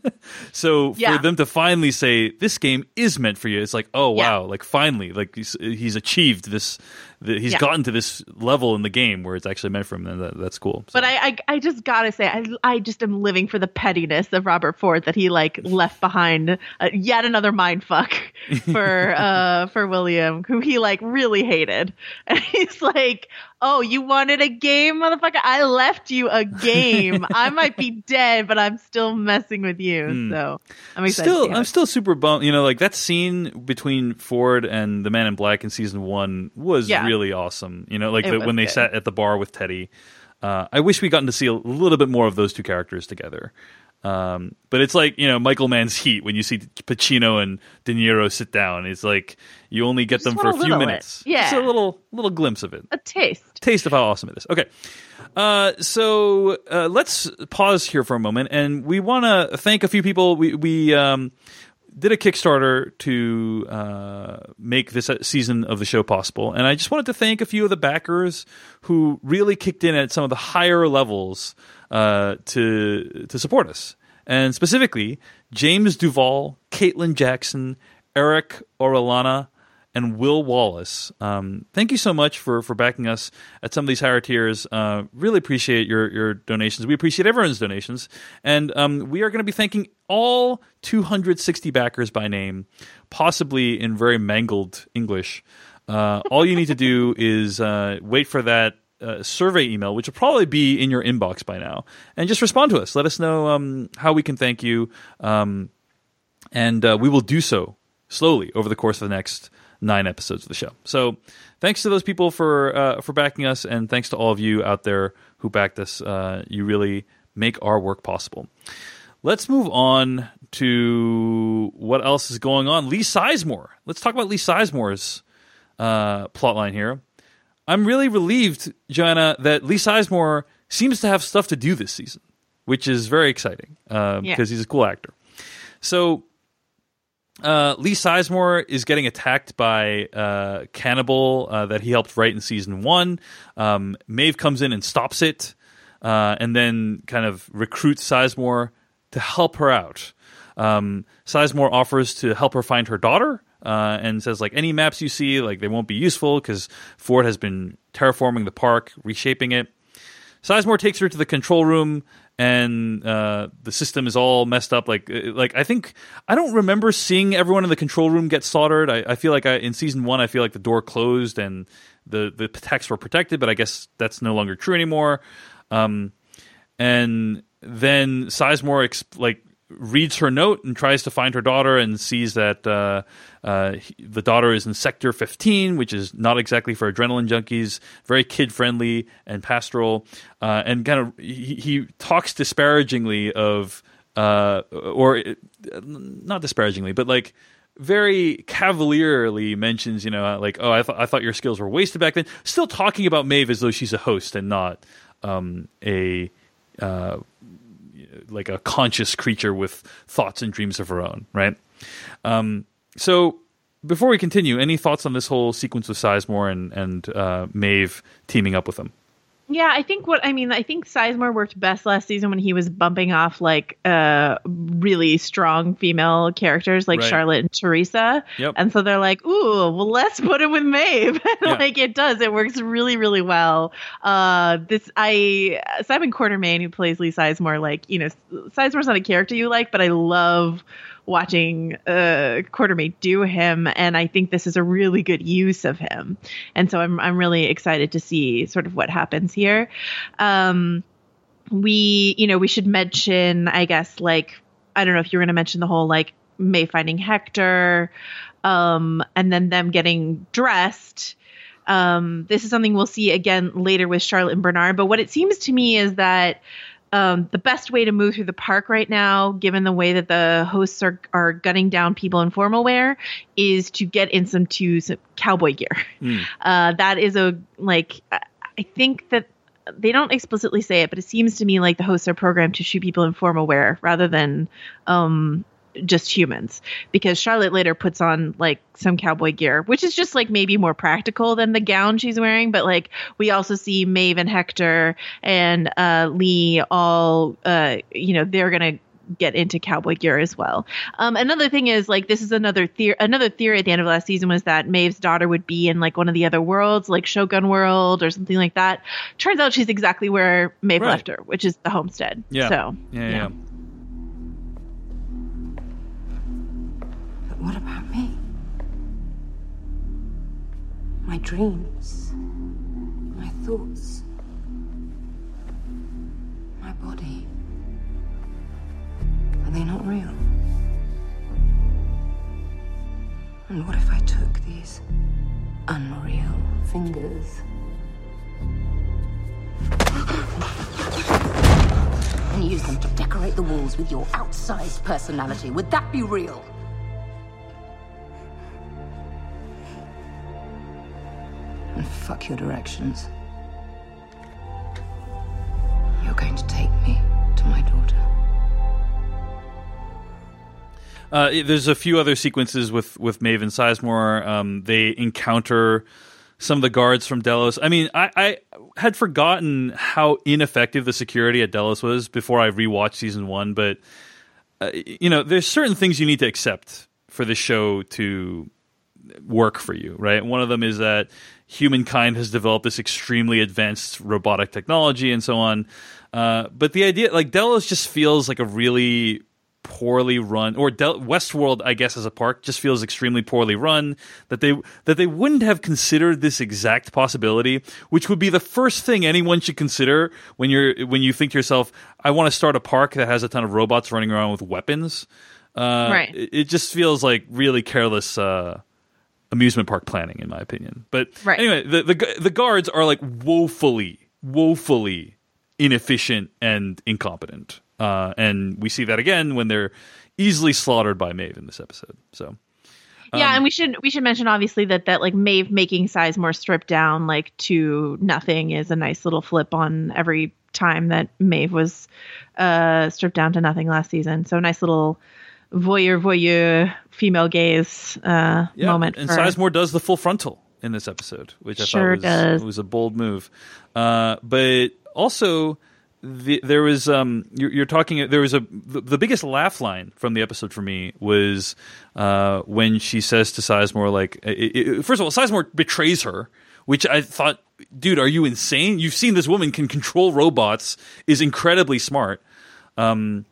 so Yeah. for them to finally say this game is meant for you, it's like, oh Yeah. wow, like finally, like he's, he's achieved this. The, he's Yeah. gotten to this level in the game where it's actually meant for him, and that, that's cool. So- But I, I, I just gotta say, I, I just am living for the pettiness of Robert Ford that he like left behind uh, yet another mind fuck for, uh, for William, who he like really hated, and he's like, "Oh, you wanted a game, motherfucker? I left you a game. I might be dead, but I'm still messing with you." So I'm excited. still I'm still super bummed. You know, like that scene between Ford and the Man in Black in season one was Yeah. really awesome. You know, like the, when they good. sat at the bar with Teddy. Uh, I wish we gotten to see a little bit more of those two characters together. Um, but it's like you know Michael Mann's Heat when you see Pacino and De Niro sit down. It's like you only get Just them for a few minutes. bit. Yeah. just a little little glimpse of it a taste. taste of how awesome it is. Okay. Uh, so uh, let's pause here for a moment, and we want to thank a few people. We we um, did a Kickstarter to uh, make this season of the show possible, and I just wanted to thank a few of the backers who really kicked in at some of the higher levels uh, to to support us, and specifically James Duval, Caitlin Jackson, Eric Orellana, and Will Wallace. Um, thank you so much for for backing us at some of these higher tiers. Uh, really appreciate your your donations. We appreciate everyone's donations, and um, we are going to be thanking all 260 backers by name, possibly in very mangled English. Uh, all you need to do is uh, wait for that. Uh, survey email, which will probably be in your inbox by now, and just respond to us. Let us know um, how we can thank you, um, and uh, we will do so slowly over the course of the next nine episodes of the show. So thanks to those people for uh, for backing us, and thanks to all of you out there who backed us. Uh, you really make our work possible. Let's move on to what else is going on. Lee Sizemore. Let's talk about Lee Sizemore's uh, plotline here. I'm really relieved, Joanna, that Lee Sizemore seems to have stuff to do this season, which is very exciting uh, Yeah. because he's a cool actor. So uh, Lee Sizemore is getting attacked by uh, cannibal uh, that he helped write in season one. Um, Maeve comes in and stops it, uh, and then kind of recruits Sizemore to help her out. Um, Sizemore offers to help her find her daughter. Uh, and says like any maps you see like they won't be useful because Ford has been terraforming the park, reshaping it. Sizemore takes her to the control room, and uh, the system is all messed up. Like, uh, like I think I don't remember seeing everyone in the control room get slaughtered. I, I feel like I, in season one, I feel like the door closed and the the techs were protected, but I guess that's no longer true anymore. Um, and then Sizemore exp- like reads her note and tries to find her daughter and sees that uh, uh, he- the daughter is in sector 15 which is not exactly for adrenaline junkies very kid friendly and pastoral uh, and kind of he, he talks disparagingly of uh, or uh, not disparagingly but like very cavalierly mentions, you know, like, oh, I, th- I thought your skills were wasted back then. Still talking about Maeve as though she's a host and not um, a uh, like a conscious creature with thoughts and dreams of her own, right? Um, so before we continue, any thoughts on this whole sequence with Sizemore and and uh, Maeve teaming up with them? Yeah, I think what I mean, I think Sizemore worked best last season when he was bumping off like uh really strong female characters like Right. Charlotte and Teresa. Yep. And so they're like, ooh, well let's put him with Maeve. Yeah. like it does. It works really, really well. Uh this I Simon Quarterman who plays Lee Sizemore, like, you know, Sizemore's not a character you like, but I love watching uh Quarterman do him and I think this is a really good use of him. And so I'm I'm really excited to see sort of what happens here. Um we you know, we should mention I guess like I don't know if you were going to mention the whole like May finding Hector um and then them getting dressed um, this is something we'll see again later with Charlotte and Bernard. But what it seems to me is that um, the best way to move through the park right now, given the way that the hosts are are gunning down people in formal wear, is to get in some to some cowboy gear. Uh, that is a like I I think that they don't explicitly say it, but it seems to me like the hosts are programmed to shoot people in formal wear rather than um, just humans. Because Charlotte later puts on like some cowboy gear, which is just like maybe more practical than the gown she's wearing. But like we also see Maeve and Hector and uh, Lee all, uh, you know, they're gonna get into cowboy gear as well. Um, another thing is like this is another theory. Another theory at the end of last season was that Maeve's daughter would be in like one of the other worlds, like Shogun World or something like that. Turns out she's exactly where Maeve Right. left her, which is the homestead. Yeah. So yeah, yeah. But what about me? My dreams, my thoughts, my body. Are they not real? And what if I took these unreal fingers and used them to decorate the walls with your outsized personality? Would that be real? And fuck your directions. You're going to take me to my daughter. Uh, there's a few other sequences with with Maeve and Sizemore. Um, they encounter some of the guards from Delos. I mean, I, I had forgotten how ineffective the security at Delos was before I rewatched season one, but uh, you know, there's certain things you need to accept for the show to work for you, right? One of them is that humankind has developed this extremely advanced robotic technology and so on. Uh, but the idea, like Delos, just feels like a really poorly run, or Del- Westworld, I guess, as a park, just feels extremely poorly run. That they that they wouldn't have considered this exact possibility, which would be the first thing anyone should consider when you're when you think to yourself, "I want to start a park that has a ton of robots running around with weapons." Uh, Right. It, it just feels like really careless. Uh, amusement park planning, in my opinion. But Right. anyway, the, the the guards are like woefully, woefully inefficient and incompetent, uh, and we see that again when they're easily slaughtered by Maeve in this episode. So yeah, Um, and we should we should mention obviously that that like Maeve making Sizemore stripped down like to nothing is a nice little flip on every time that Maeve was uh stripped down to nothing last season. So a nice little voyeur voyeur female gaze uh yeah, moment. and for- Sizemore does the full frontal in this episode, which I Sure thought was, was a bold move. Uh, but also. The, there was um you're, you're talking there was a the, the biggest laugh line from the episode for me was uh when she says to Sizemore like i i first of all Sizemore betrays her which I thought dude are you insane you've seen this woman can control robots is incredibly smart um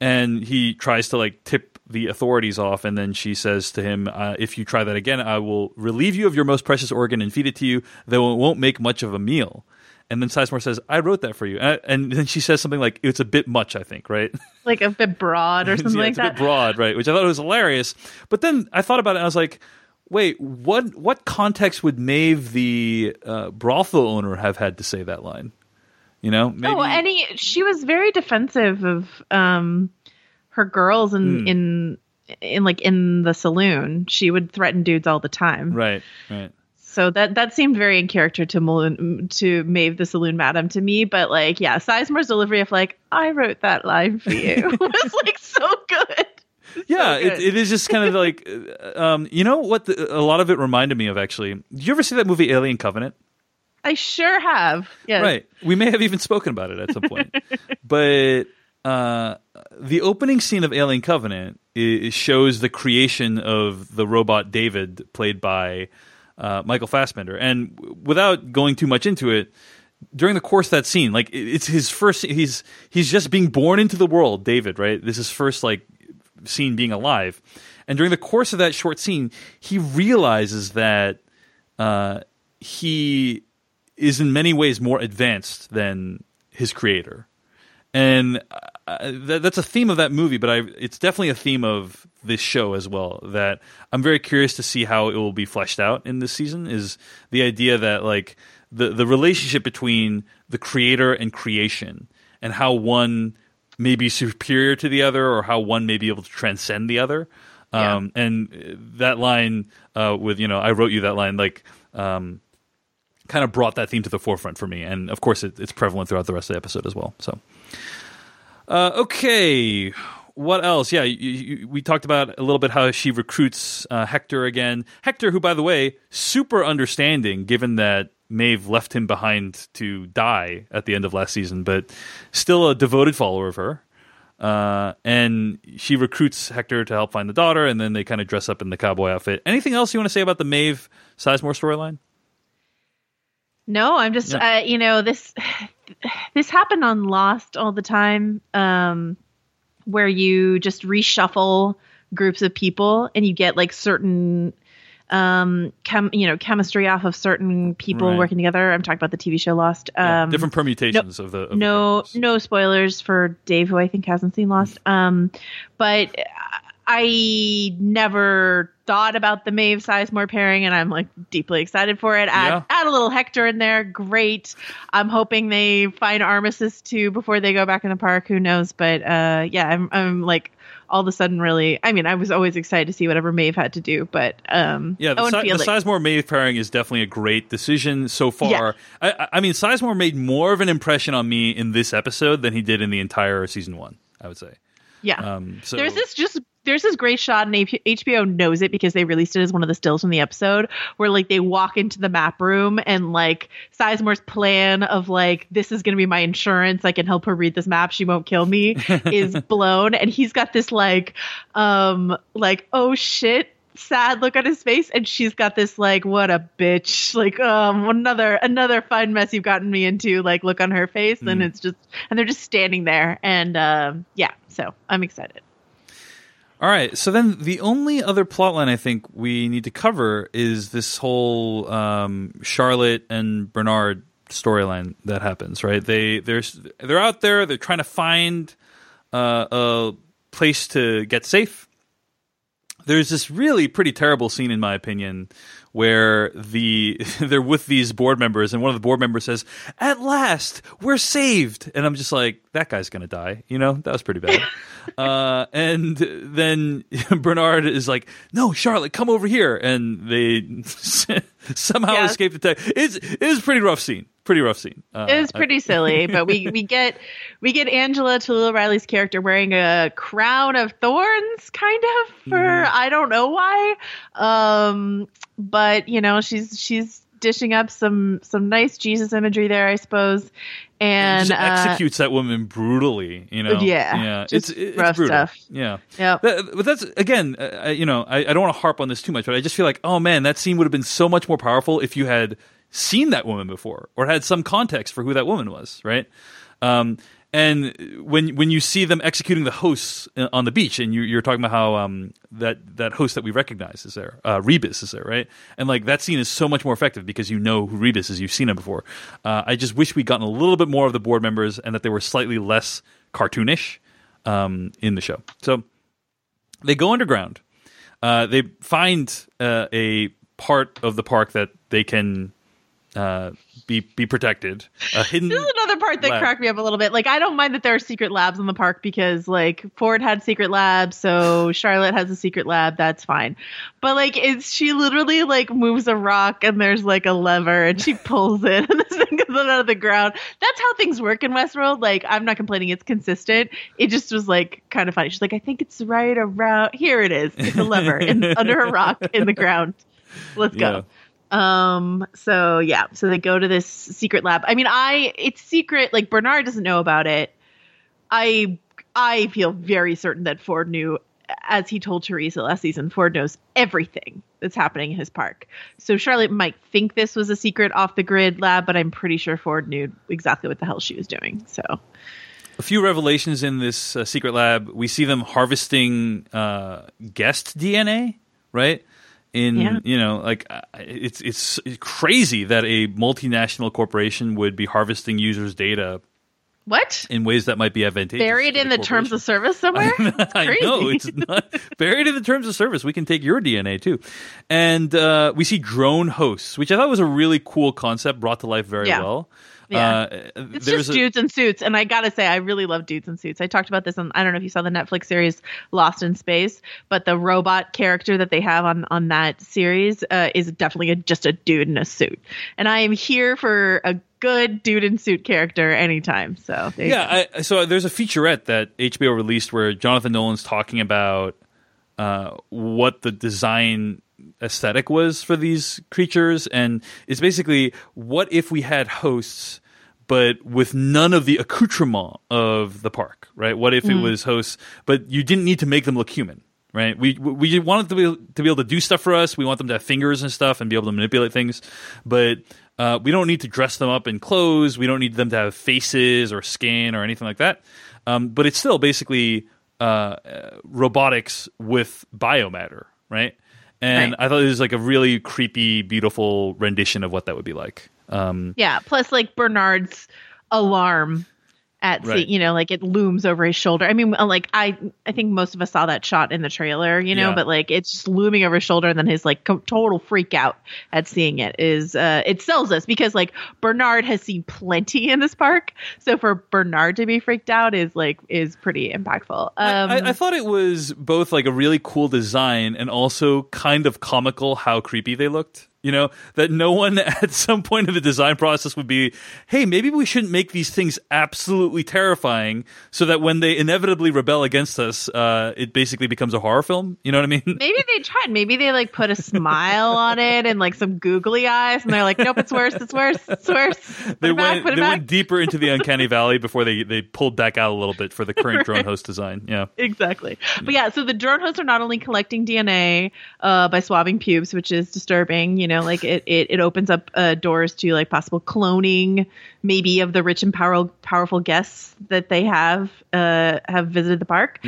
and he tries to like tip the authorities off and then she says to him uh, if you try that again I will relieve you of your most precious organ and feed it to you though it won't make much of a meal and then Sizemore says, "I wrote that for you," and, and then she says something like, "It's a bit much, I think." Right? like a bit broad or something yeah, like it's a that. bit broad, right? Which I thought was hilarious. But then I thought about it, and I was like, "Wait, what? What context would Maeve, the uh, brothel owner, have had to say that line?" You know? Maybe, Oh, and he, she was very defensive of um her girls in Hmm. in in like in the saloon. She would threaten dudes all the time. right, right. So that that seemed very in character to Malone, to Maeve the saloon madam to me. But like, yeah, Sizemore's delivery of like, I wrote that line for you was like so good. Yeah, it, good. it is just kind of like, um, you know what? The, a lot of it reminded me of actually. Did you ever see that movie Alien Covenant? I sure have. Yes. Right. We may have even spoken about it at some point. but uh, the opening scene of Alien Covenant shows the creation of the robot David, played by uh, Michael Fassbender. And without going too much into it, during the course of that scene, like it's his first, he's he's just being born into the world, David. Right. This is first like scene being alive. And during the course of that short scene, he realizes that uh, he is in many ways more advanced than his creator. And uh, that, that's a theme of that movie, but I, it's definitely a theme of this show as well. That I'm very curious to see how it will be fleshed out in this season. Is the idea that like the the relationship between the creator and creation, and how one may be superior to the other, or how one may be able to transcend the other. Um, and that line uh, with you know, I wrote you that line like. Um, kind of brought that theme to the forefront for me, and of course, it, it's prevalent throughout the rest of the episode as well. So, uh, okay, what else? Yeah, you, you, we talked about a little bit how she recruits uh, Hector again. Hector, who, by the way, super understanding, given that Maeve left him behind to die at the end of last season, but still a devoted follower of her. Uh, and she recruits Hector to help find the daughter, and then they kind of dress up in the cowboy outfit. Anything else you want to say about the Maeve Sizemore storyline? No, I'm just uh, you know this this happened on Lost all the time, um, where you just reshuffle groups of people and you get like certain um chem you know chemistry off of certain people Right. working together. I'm talking about the TV show Lost. Yeah, Um, different permutations of the of no characters. no spoilers for Dave, who I think hasn't seen Lost. Um, but I never thought about the Maeve Sizemore pairing, and I'm like deeply excited for it. Add, Yeah. add a little Hector in there, great. I'm hoping they find Armistice too before they go back in the park. Who knows? But uh, yeah, I'm I'm like all of a sudden really. I mean, I was always excited to see whatever Maeve had to do, but um, Yeah, the, si- the Sizemore Maeve pairing is definitely a great decision so far. I, I- I mean, Sizemore made more of an impression on me in this episode than he did in the entire season one. I would say. yeah. Um, so there's this just there's this great shot, and HBO knows it because they released it as one of the stills from the episode, where like they walk into the map room and like Sizemore's plan of like this is going to be my insurance, I can help her read this map, she won't kill me, is blown, and he's got this like, um, like oh shit sad look on his face. And she's got this like what a bitch like um another another fun mess you've gotten me into like look on her face. Mm. and it's just and they're just standing there. And um yeah so i'm excited all right so then the only other plotline i think we need to cover is this whole um charlotte and bernard storyline that happens right? They they're they're out there they're trying to find uh, a place to get safe. There's this really pretty terrible scene, in my opinion, where the they're with these board members, and one of the board members says, "At last, we're saved," and I'm just like, "That guy's gonna die," you know? That was pretty bad. uh, and then Bernard is like, "No, Charlotte, come over here," and they somehow yes. escape the tech. It's it is a pretty rough scene pretty rough scene. Uh, it was pretty silly, but we we get we get Angela Talulah Riley's character wearing a crown of thorns, kind of for mm. I don't know why. Um, but you know she's she's dishing up some some nice Jesus imagery there, I suppose. And, and uh, executes that woman brutally, you know. Yeah, yeah, it's it's rough brutal. stuff. Yeah, yeah. but that's again, uh, you know, I, I don't want to harp on this too much, but I just feel like, oh man, that scene would have been so much more powerful if you had seen that woman before or had some context for who that woman was, right? Um, and when when you see them executing the hosts uh, on the beach, and you, are talking about how um, that that host that we recognize is there, uh, Rebus is there, right? And like that scene is so much more effective because you know who Rebus is, you've seen him before. Uh, I just wish we'd gotten a little bit more of the board members and that they were slightly less cartoonish um, in the show. So they go underground. Uh, they find uh, a part of the park that they can uh, be be protected. A hidden this is another part that lab. cracked me up a little bit. Like I don't mind that there are secret labs in the park because like Ford had secret labs, so Charlotte has a secret lab. That's fine. But like, it's she literally like moves a rock and there's like a lever and she pulls it and this thing goes out of the ground. That's how things work in Westworld. Like I'm not complaining; it's consistent. It just was like kind of funny. She's like, I think it's right around here. It is. It's a lever in, under a rock in the ground. Let's go. Yeah. Um, so yeah, so they go to this secret lab. I mean, I it's secret, like Bernard doesn't know about it. I I feel very certain that Ford knew as he told Teresa last season, Ford knows everything that's happening in his park. So Charlotte might think this was a secret off the grid lab, but I'm pretty sure Ford knew exactly what the hell she was doing. So a few revelations in this uh, secret lab. We see them harvesting uh, guest DNA, right? In yeah. you know like it's it's crazy that a multinational corporation would be harvesting users data what? in ways that might be advantageous buried in the terms of service somewhere? I know it's not buried in the terms of service we can take your dna too. And uh, we see drone hosts which i thought was a really cool concept brought to life very yeah. well yeah. Uh, it's just a, dudes in suits. And I got to say, I really love dudes in suits. I talked about this on, I don't know if you saw the Netflix series Lost in Space, but the robot character that they have on, on that series uh, is definitely a, just a dude in a suit. And I am here for a good dude in suit character anytime. So yeah, I, so there's a featurette that HBO released where Jonathan Nolan's talking about uh, what the design aesthetic was for these creatures. And it's basically what if we had hosts but with none of the accoutrement of the park right? What if mm. it was hosts but you didn't need to make them look human right? We we wanted to be, to be able to do stuff for us. We want them to have fingers and stuff and be able to manipulate things. But uh, we don't need to dress them up in clothes. We don't need them to have faces or skin or anything like that. Um, but it's still basically uh, robotics with biomatter right and right. I thought it was like a really creepy, beautiful rendition of what that would be like. Um, yeah. Plus, like Bernard's alarm at right. you know, like it looms over his shoulder. I mean, uh, like I, I think most of us saw that shot in the trailer, you know, yeah. but like it's just looming over his shoulder, and then his like co- total freak out at seeing it is, uh, it sells us because like Bernard has seen plenty in this park, so for Bernard to be freaked out is like is pretty impactful. Um, I, I thought it was both like a really cool design and also kind of comical how creepy they looked. You know, that no one at some point in the design process would be, hey, maybe we shouldn't make these things absolutely terrifying so that when they inevitably rebel against us, uh, it basically becomes a horror film. You know what I mean? Maybe they tried. Maybe they like put a smile on it and like some googly eyes, and they're like, "Nope, it's worse. It's worse. It's worse." Put they it back, went it they back. went deeper into the uncanny valley before they they pulled back out a little bit for the current drone host design. Yeah. exactly. But yeah, so the drone hosts are not only collecting DNA uh, by swabbing pubes, which is disturbing. You know, like it it, it opens up uh, doors to like possible cloning, maybe of the rich and power, powerful guests that they have uh, have visited the park.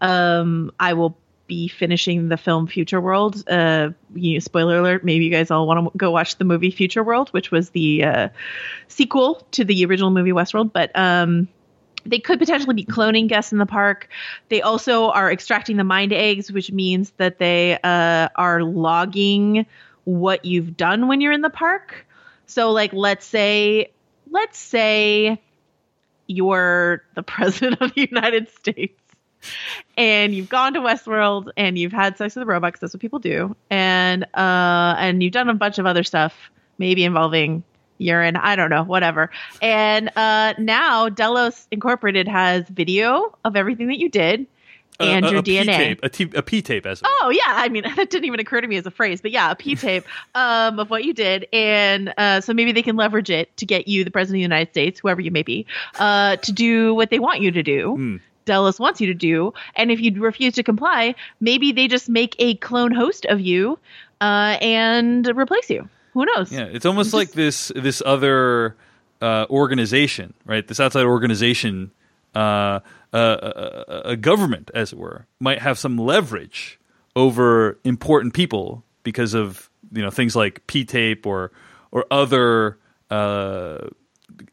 Um, I will be finishing the film Future World. Uh, you know, spoiler alert. Maybe you guys all want to go watch the movie Future World, which was the uh, sequel to the original movie Westworld. But um, they could potentially be cloning guests in the park. They also are extracting the mind eggs, which means that they uh, are logging what you've done when you're in the park. So, like, let's say, let's say you're the president of the United States and you've gone to Westworld and you've had sex with robot 'cause that's what people do, and uh, and you've done a bunch of other stuff, maybe involving urine, I don't know, whatever. And uh, now Delos Incorporated has video of everything that you did and a, your a DNA. tape, a, t- a P tape, as were. Oh yeah, I mean that didn't even occur to me as a phrase, but yeah, a P tape um, of what you did, and uh, so maybe they can leverage it to get you, the president of the United States, whoever you may be, uh, to do what they want you to do. Hmm. Delos wants you to do, and if you refuse to comply, maybe they just make a clone host of you uh, and replace you. Who knows? Yeah, it's almost like this this other uh, organization, right? This outside organization, uh, uh, a, a government, as it were, might have some leverage over important people because of you know things like P tape or or other uh,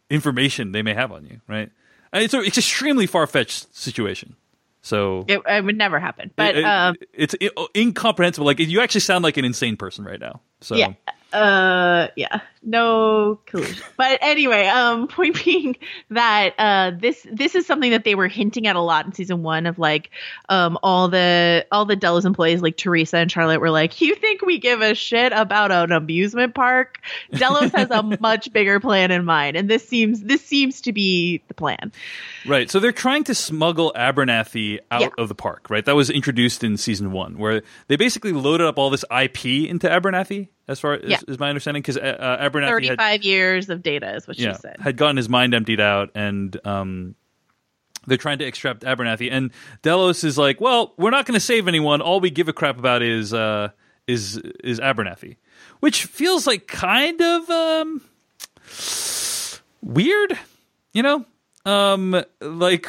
information they may have on you, right? And it's a, it's extremely far fetched situation. So It, it would never happen. But it- um, it's i- incomprehensible. Like you actually sound like an insane person right now. So yeah uh yeah no collusion but anyway um point being that uh this this is something that they were hinting at a lot in season one of like um all the all the delos employees like teresa and charlotte were like you think we give a shit about an amusement park delos has a much bigger plan in mind and this seems this seems to be the plan Right. So they're trying to smuggle Abernathy out Yeah. of the park, right? That was introduced in season one, where they basically loaded up all this IP into Abernathy, as far as Yeah. is my understanding, because uh, uh, Abernathy 35 had, years of data is what yeah, she said had gotten his mind emptied out, and um, they're trying to extract Abernathy. And Delos is like, well, we're not going to save anyone. All we give a crap about is uh, is is Abernathy, which feels like kind of um, weird, you know? Um, like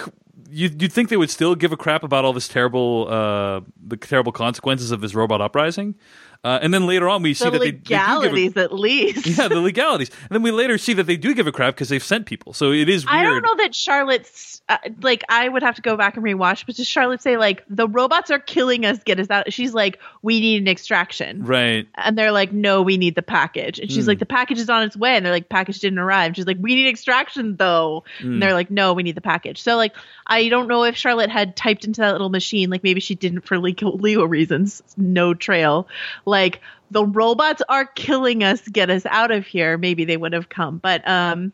you you'd think they would still give a crap about all this terrible uh the terrible consequences of this robot uprising. Uh, and then later on we see the that they, they do give a- legalities at least yeah, the legalities. And then we later see that they do give a crap because they've sent people. So it is weird. I don't know that Charlotte's uh, like I would have to go back and rewatch, but does Charlotte say like the robots are killing us, get us out? She's like, we need an extraction, Right. and they're like, no, we need the package, and she's Hmm. like, the package is on its way, and they're like, package didn't arrive. She's like, we need extraction though, Hmm. and they're like, no, we need the package. So like, I don't know if Charlotte had typed into that little machine, like maybe she didn't for legal legal reasons, no trail, like. The robots are killing us. Get us out of here. Maybe they would have come, but um,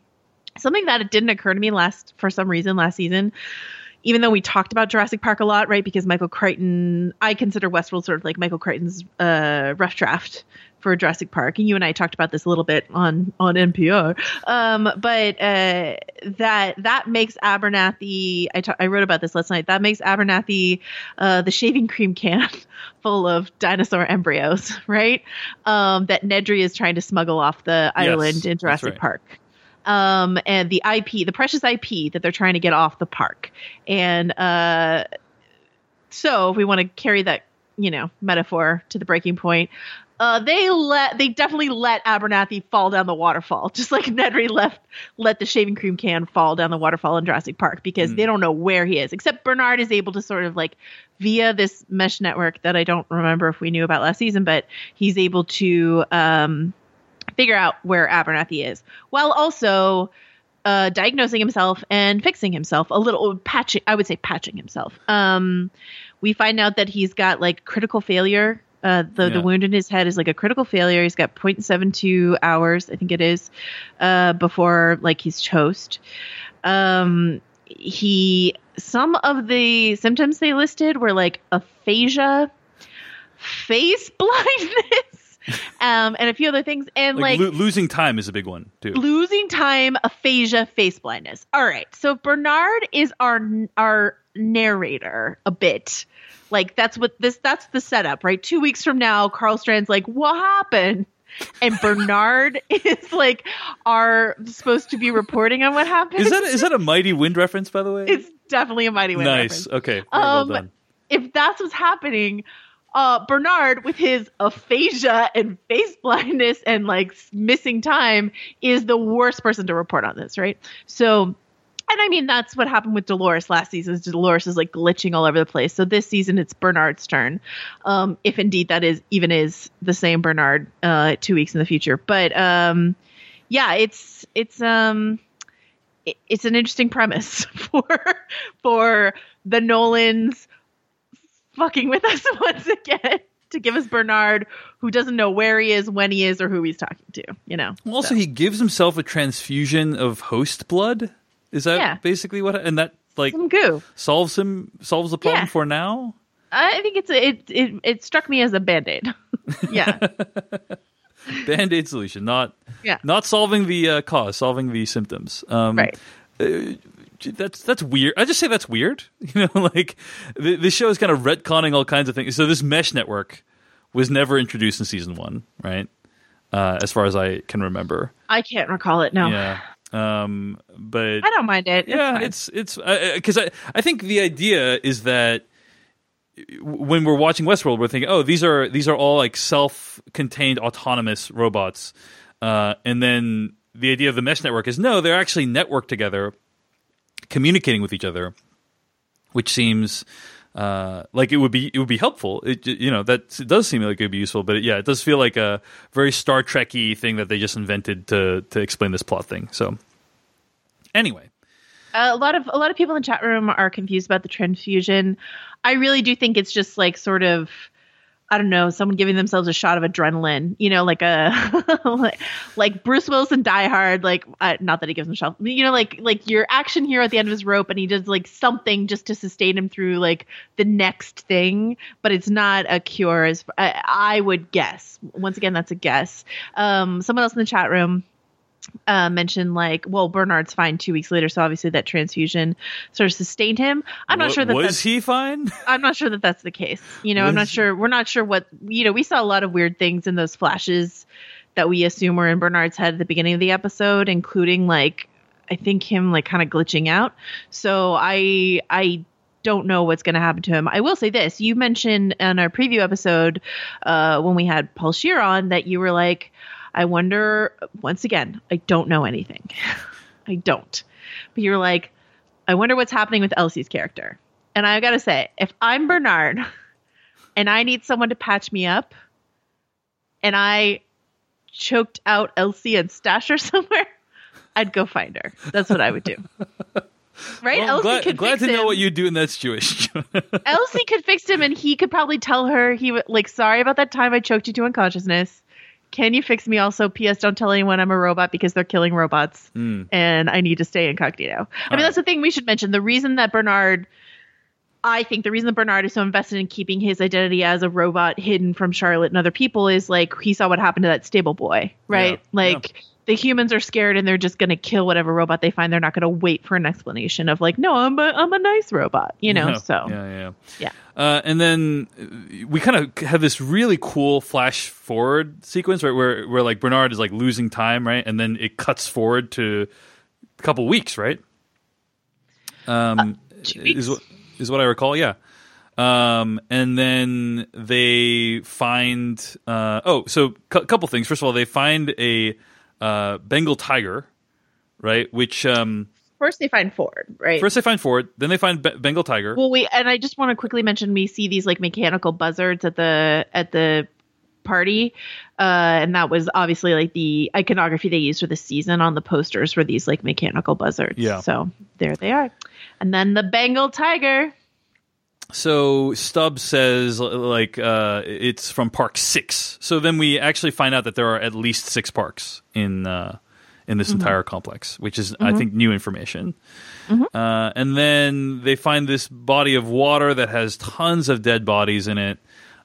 something that it didn't occur to me last for some reason last season even though we talked about Jurassic Park a lot, right? Because Michael Crichton, I consider Westworld sort of like Michael Crichton's uh, rough draft for Jurassic Park, and you and I talked about this a little bit on on NPR. Um, but uh, that that makes Abernathy. I ta- I wrote about this last night. That makes Abernathy uh, the shaving cream can full of dinosaur embryos, right? Um, that Nedry is trying to smuggle off the island in Jurassic right. Park um, and the IP, the precious IP that they're trying to get off the park. And uh, so, if we want to carry that, you know, metaphor to the breaking point, uh, they let they definitely let Abernathy fall down the waterfall, just like Nedry left let the shaving cream can fall down the waterfall in Jurassic Park because they don't know where he is. Except Bernard is able to sort of like via this mesh network that I don't remember if we knew about last season, but he's able to um, figure out where Abernathy is, while also uh, diagnosing himself and fixing himself a little patching. I would say patching himself. Um, we find out that he's got like critical failure Uh, the Yeah. the wound in his head is like a critical failure. He's got 0.72 hours, I think it is, uh, before like he's toast. Um, he some of the symptoms they listed were like aphasia, face blindness, um, and a few other things, and Like, like, lo- losing time is a big one too. losing time, aphasia, face blindness. All right. So Bernard is our our narrator a bit. Like that's what this that's the setup, right? 2 weeks from now Karl Strand's like, "What happened?" And Bernard is like are supposed to be reporting on what happened. Is that is that a Mighty Wind reference, by the way? it's definitely a mighty wind nice. reference. Okay. Very well Um, done. if that's what's happening, uh, Bernard with his aphasia and face blindness and like missing time is the worst person to report on this, right? So, and I mean that's what happened with Dolores last season. Dolores is like glitching all over the place. So this season it's Bernard's turn, um, if indeed that is even is the same Bernard uh, two weeks in the future. But um, yeah, it's it's um it- it's an interesting premise for for the Nolans fucking with us once again to give us Bernard who doesn't know where he is, when he is, or who he's talking to. You know. Also, So, he gives himself a transfusion of host blood. Is that Yeah. basically what? And that like some goo. solves him solves the problem Yeah. for now. I think it's a, it it it struck me as a band aid. yeah. Band aid solution, not Yeah. not solving the uh, cause, solving the symptoms. Um, Right. uh, that's that's weird. I just say that's weird. You know, like the, this show is kind of retconning all kinds of things. So this mesh network was never introduced in season one, right? Uh, as far as I can remember. I can't recall it. No. Yeah. Um, but I don't mind it. yeah, It's it's because I I think the idea is that when we're watching Westworld, we're thinking, oh, these are these are all like self-contained autonomous robots, uh, and then the idea of the mesh network is no, they're actually networked together, communicating with each other, which seems. Uh, like it would be, it would be helpful. It, you know, that it does seem like it would be useful, but yeah, it does feel like a very Star Trekky thing that they just invented to to explain this plot thing. So, anyway, a lot of a lot of people in the chat room are confused about the transfusion. I really do think it's just like sort of I don't know, someone giving themselves a shot of adrenaline, you know, like a like, like Bruce Wilson Die Hard, like uh, not that he gives himself, you know, like like your action hero at the end of his rope, and he does like something just to sustain him through like the next thing, but it's not a cure. As I, I would guess. Once again, that's a guess. Um, someone else in the chat room uh, mentioned like, well, Bernard's fine two weeks later, so obviously that transfusion sort of sustained him. I'm not sure that was he fine. I'm not sure that that's the case. You know, I'm not sure. We're not sure what you know. We saw a lot of weird things in those flashes that we assume were in Bernard's head at the beginning of the episode, including like I think him like kind of glitching out. So I I don't know what's going to happen to him. I will say this: you mentioned in our preview episode uh, when we had Paul Scheer on that you were like, I wonder. Once again, I don't know anything. I don't. But you're like, I wonder what's happening with Elsie's character. And I gotta say, if I'm Bernard and I need someone to patch me up, and I choked out Elsie and stashed her somewhere, I'd go find her. That's what I would do. Right? Well, Elsie glad could glad to know what you do in that situation. Elsie could fix him, and he could probably tell her he would like, sorry about that time I choked you to unconsciousness. Can you fix me? Also, P.S. Don't tell anyone I'm a robot because they're killing robots, hmm. and I need to stay incognito. I mean, that's the thing we should mention. The reason that Bernard, I think, the reason that Bernard is so invested in keeping his identity as a robot hidden from Charlotte and other people is like he saw what happened to that stable boy, right? Yeah, like. The humans are scared and they're just going to kill whatever robot they find. They're not going to wait for an explanation of like, no, I'm a, I'm a nice robot, you know. So yeah, yeah. yeah. Uh, and then uh, we kind of have this really cool flash forward sequence, right, where where like Bernard is like losing time, right, and then it cuts forward to a couple weeks, right? Um, is what is what I recall, yeah. Um, and then they find uh, oh, so a couple things. First of all, they find a uh, Bengal tiger, right? Which um, First, they find Ford, right? first they find Ford, then they find Be- Bengal tiger. well, we and I just want to quickly mention we see these like mechanical buzzards at the at the party, uh, and that was obviously like the iconography they used for the season on the posters were these like mechanical buzzards. Yeah. So there they are, and then the Bengal tiger. So Stubbs says like uh, it's from Park Six. So then we actually find out that there are at least six parks in uh, in this entire complex, which is I think new information. Uh, and then they find this body of water that has tons of dead bodies in it,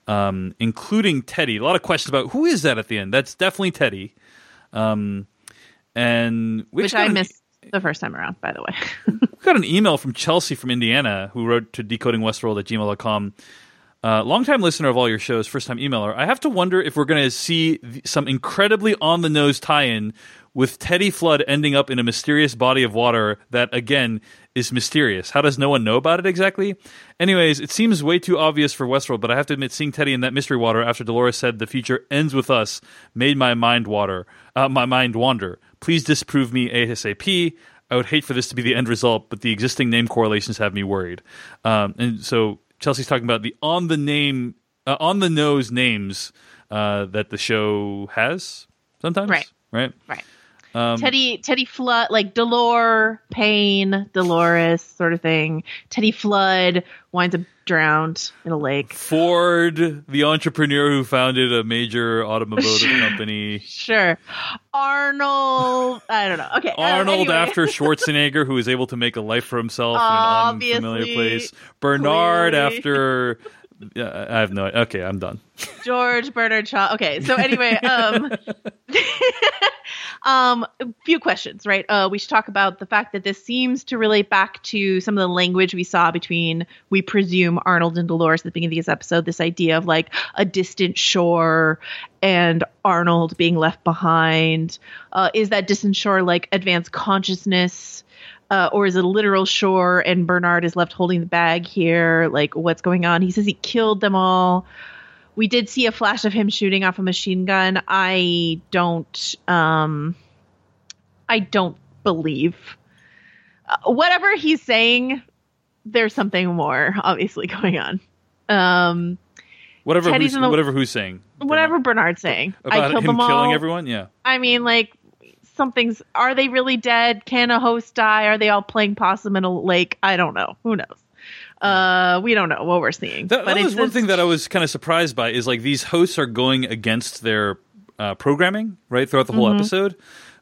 um, including Teddy. A lot of questions about who is that at the end. That's definitely Teddy. Um, and we Which I missed the first time around, by the way. we got an email from Chelsea from Indiana who wrote to decodingwestworld at gmail.com. Uh, longtime listener of all your shows, first time emailer. I have to wonder if we're going to see th- some incredibly on the nose tie in with Teddy Flood ending up in a mysterious body of water that, again, is mysterious. How does no one know about it exactly? Anyways, it seems way too obvious for Westworld, but I have to admit, seeing Teddy in that mystery water after Dolores said the future ends with us made my mind water, uh, my mind wander. Please disprove me ASAP. I would hate for this to be the end result, but the existing name correlations have me worried. Um, and so Chelsea's talking about the on the name, uh, on the nose names uh, that the show has sometimes, Right. Right. right. Um, Teddy Teddy Flood like Delore, Payne, Dolores sort of thing. Teddy Flood winds up drowned in a lake. Ford, the entrepreneur who founded a major automotive company. Sure. Arnold I don't know. Okay. uh, Arnold anyway. after Schwarzenegger, who was able to make a life for himself in an unfamiliar place. Bernard clearly. after. Yeah, I have no. Okay, I'm done. George Bernard Shaw. Okay, so anyway, um, um, a few questions, right? Uh, we should talk about the fact that this seems to relate back to some of the language we saw between, we presume, Arnold and Dolores at the beginning of this episode. This idea of like a distant shore and Arnold being left behind. Uh, is that distant shore like advanced consciousness? Uh, or is it a literal shore and Bernard is left holding the bag here? Like, what's going on? He says he killed them all we did see a flash of him shooting off a machine gun. I don't um I don't believe uh, whatever he's saying there's something more obviously going on. Um Whatever, Teddy's who's, the- whatever who's saying. whatever Bernard's saying. I About killed him them all. killing everyone? Yeah. I mean like something's are they really dead? Can a host die? Are they all playing possum in a lake? I don't know. Who knows? Uh we don't know what we're seeing. That, but that was one thing that I was kind of surprised by is like these hosts are going against their uh, programming right throughout the whole Mm-hmm. episode,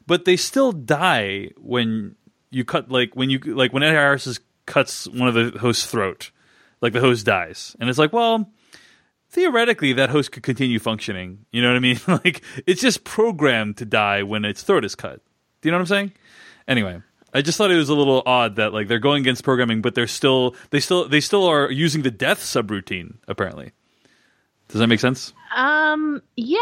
but they still die when you cut like when you like when Ed Harris is- cuts one of the host's throat, like the host dies, and it's like well. Theoretically, that host could continue functioning. You know what I mean? like it's just programmed to die when its throat is cut. Do you know what I'm saying? Anyway, I just thought it was a little odd that like they're going against programming, but they're still they still they still are using the death subroutine. Apparently, does that make sense? Um yeah.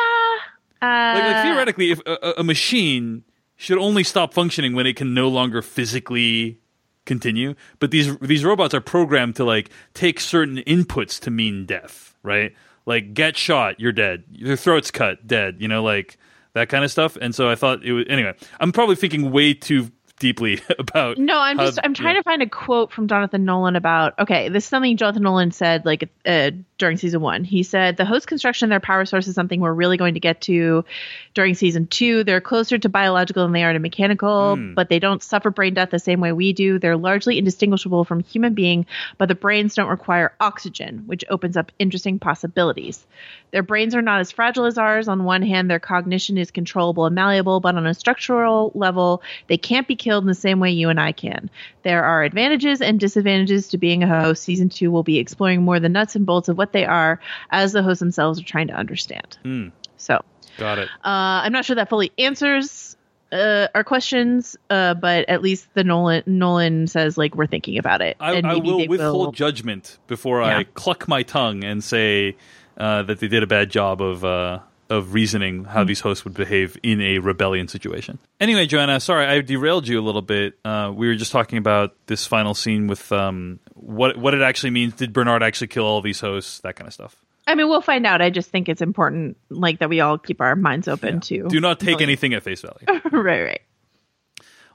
Uh Like, like theoretically, if a, a- a machine should only stop functioning when it can no longer physically continue, but these these robots are programmed to like take certain inputs to mean death, right? Like get shot, you're dead. Your throat's cut, dead. You know, like that kind of stuff. And so I thought it was anyway. I'm probably thinking way too deeply about. No, I'm how- just I'm trying yeah. to find a quote from Jonathan Nolan about okay, this is something Jonathan Nolan said like uh, during season one. He said the host construction their power source is something we're really going to get to during season two. They're closer to biological than they are to mechanical, Hmm. but they don't suffer brain death the same way we do. They're largely indistinguishable from human being, but the brains don't require oxygen, which opens up interesting possibilities. Their brains are not as fragile as ours. On one hand, their cognition is controllable and malleable, but on a structural level, they can't be killed in the same way you and I can. There are advantages and disadvantages to being a host. Season two will be exploring more the nuts and bolts of what they are as the hosts themselves are trying to understand. Hmm. So, Got it. uh, I'm not sure that fully answers uh, our questions, uh, but at least the Nolan Nolan says like we're thinking about it. I, and I will withhold judgment before I cluck my tongue and say uh, that they did a bad job of uh, of reasoning how Hmm. these hosts would behave in a rebellion situation. Anyway, Joanna, sorry I derailed you a little bit. Uh, we were just talking about this final scene with um, what what it actually means. Did Bernard actually kill all these hosts? That kind of stuff. I mean, we'll find out. I just think it's important, like that we all keep our minds open to. Do not take anything at face value. right, right.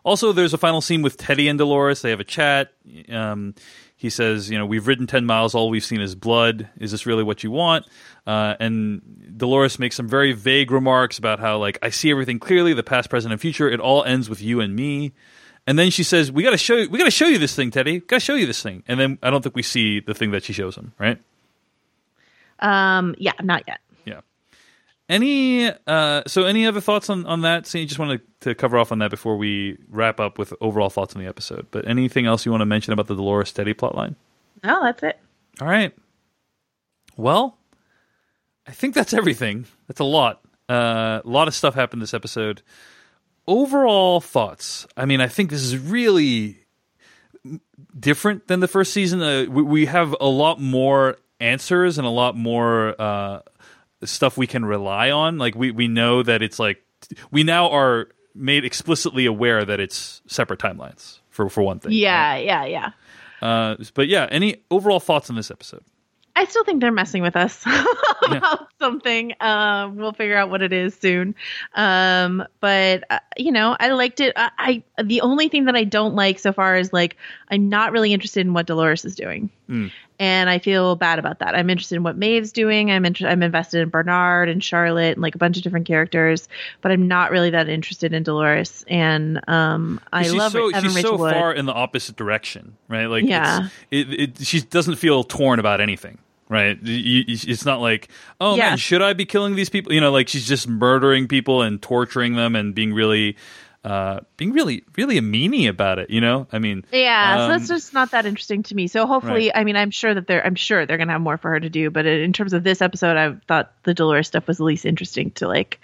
Also, there's a final scene with Teddy and Dolores. They have a chat. Um, he says, "You know, we've ridden ten miles. All we've seen is blood. Is this really what you want?" Uh, and Dolores makes some very vague remarks about how, like, I see everything clearly: the past, present, and future. It all ends with you and me. and then she says, "We got to show you. We got to show you this thing, Teddy. Got to show you this thing." And then I don't think we see the thing that she shows him, right? Um, yeah, not yet. Yeah. Any uh, so any other thoughts on on that? So you just wanted to cover off on that before we wrap up with overall thoughts on the episode. But anything else you want to mention about the Dolores Teddy plotline? No, that's it. All right. Well, I think that's everything. That's a lot. Uh, a lot of stuff happened this episode. Overall thoughts. I mean, I think this is really different than the first season. Uh, we, we have a lot more answers and a lot more uh, stuff we can rely on. Like we we know that it's like we now are made explicitly aware that it's separate timelines for for one thing. Yeah, yeah, yeah. Uh, but yeah, any overall thoughts on this episode? I still think they're messing with us about something. Um, we'll figure out what it is soon. Um, but uh, you know, I liked it. I, I the only thing that I don't like so far is like I'm not really interested in what Dolores is doing, Mm. And I feel bad about that. I'm interested in what Maeve's doing. I'm inter- I'm invested in Bernard and Charlotte and like a bunch of different characters, but I'm not really that interested in Dolores. And um, I love so, Evan she's Rachel so Wood. far in the opposite direction, right? Like, Yeah. it, it, she doesn't feel torn about anything, right? It's not like, oh Yeah. man, should I be killing these people? You know, like she's just murdering people and torturing them and being really, uh, being really, really a meanie about it. You know, I mean, Yeah, so um, that's just not that interesting to me. So hopefully, Right. I mean, I'm sure that they're, I'm sure they're gonna have more for her to do. But in terms of this episode, I thought the Dolores stuff was the least interesting to like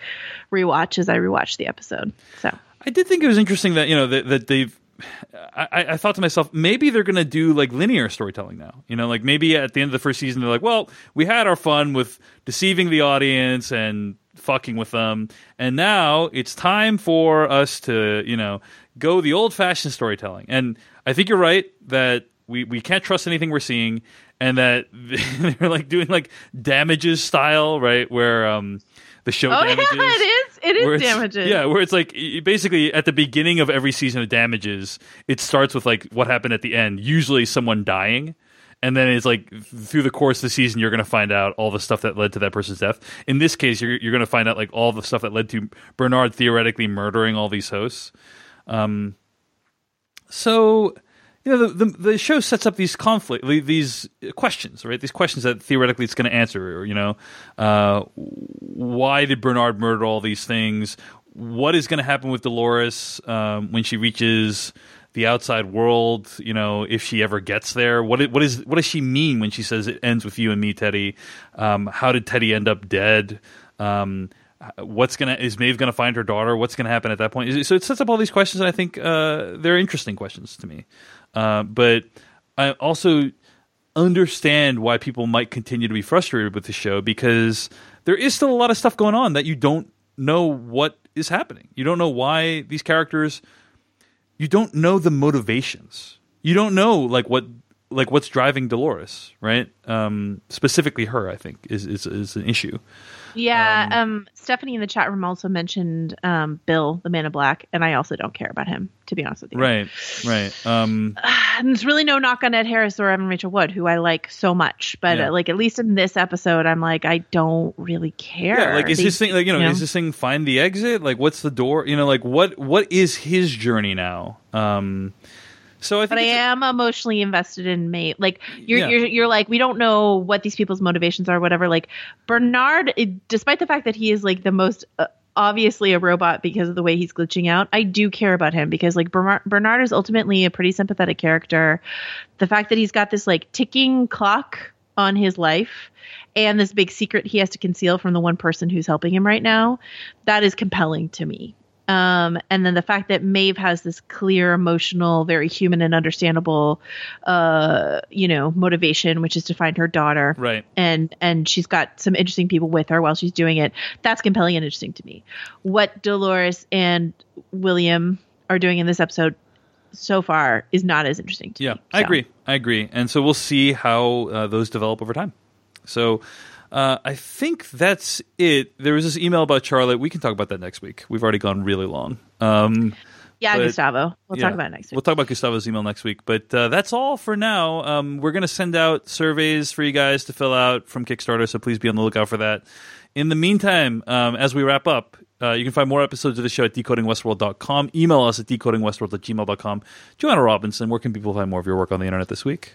rewatch as I rewatched the episode. So I did think it was interesting that you know that, that they've. I, I thought to myself, maybe they're going to do like linear storytelling now. You know, like maybe at the end of the first season, they're like, well, we had our fun with deceiving the audience and fucking with them, and now it's time for us to, you know, go the old fashioned storytelling. And I think you're right that we, we can't trust anything we're seeing, and that they're like doing like damages style, right? Where um, the show oh damages yeah, it is, it is damages. Yeah, where it's like basically at the beginning of every season of Damages, it starts with like what happened at the end, usually someone dying. And then it's like through the course of the season, you're going to find out all the stuff that led to that person's death. In this case, you're, you're going to find out like all the stuff that led to Bernard theoretically murdering all these hosts. Um, so you know the, the the show sets up these conflict these questions right these questions that theoretically it's going to answer you know uh, why did bernard murder all these things what is going to happen with dolores um, when she reaches the outside world you know if she ever gets there what what is what does she mean when she says it ends with you and me teddy um, how did teddy end up dead um, what's gonna is Maeve gonna find her daughter? What's gonna happen at that point? So it sets up all these questions, and I think uh, they're interesting questions to me. Uh, but I also understand why people might continue to be frustrated with the show because there is still a lot of stuff going on that you don't know what is happening. You don't know why these characters. You don't know the motivations. You don't know like what like what's driving Dolores, right? Um, specifically, her, I think, is is, is an issue. Yeah, um, Stephanie in the chat room also mentioned um, Bill, the Man in Black, and I also don't care about him, to be honest with you. Right, right. Um, And there's really no knock on Ed Harris or Evan Rachel Wood, who I like so much, but Yeah. uh, like at least in this episode, I'm like I don't really care. yeah, like is this thing like you know, you is this thing find the exit? Like what's the door? You know, like what what is his journey now? Um, so I but I am emotionally invested in Maeve. Like you're, Yeah. you're, you're like we don't know what these people's motivations are, whatever. Like Bernard, it, despite the fact that he is like the most uh, obviously a robot because of the way he's glitching out, I do care about him because like Bernard, Bernard is ultimately a pretty sympathetic character. The fact that he's got this like ticking clock on his life and this big secret he has to conceal from the one person who's helping him right now, that is compelling to me. Um, and then the fact that Maeve has this clear, emotional, very human and understandable, uh, you know, motivation, which is to find her daughter, right. and and she's got some interesting people with her while she's doing it. That's compelling and interesting to me. What Dolores and William are doing in this episode so far is not as interesting to Yeah, me. I So- agree. I agree. And so we'll see how uh, those develop over time. So uh, I think that's it. There was this email about Charlotte. We can talk about that next week. We've already gone really long. Um, Yeah, But- Gustavo. We'll yeah, talk about it next week. We'll talk about Gustavo's email next week. But uh, that's all for now. Um, we're going to send out surveys for you guys to fill out from Kickstarter, so please be on the lookout for that. In the meantime, um, as we wrap up, Uh, you can find more episodes of the show at decodingwestworld.com. Email us at decodingwestworld at gmail.com. Joanna Robinson, where can people find more of your work on the internet this week?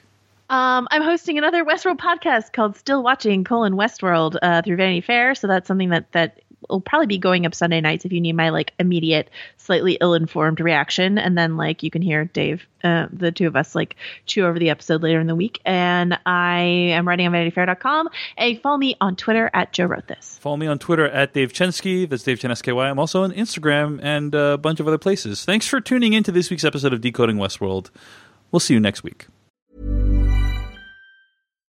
Um, I'm hosting another Westworld podcast called Still Watching colon Westworld uh, through Vanity Fair. So that's something that that will probably be going up Sunday nights if you need my like immediate, slightly ill-informed reaction, and then like you can hear Dave, uh, the two of us like chew over the episode later in the week. And I am writing on VanityFair.com. And follow me on Twitter at Joe Wrote This. Follow me on Twitter at Dave Chensky. That's Dave Chen SKY. I'm also on Instagram and a bunch of other places. Thanks for tuning in to this week's episode of Decoding Westworld. We'll see you next week.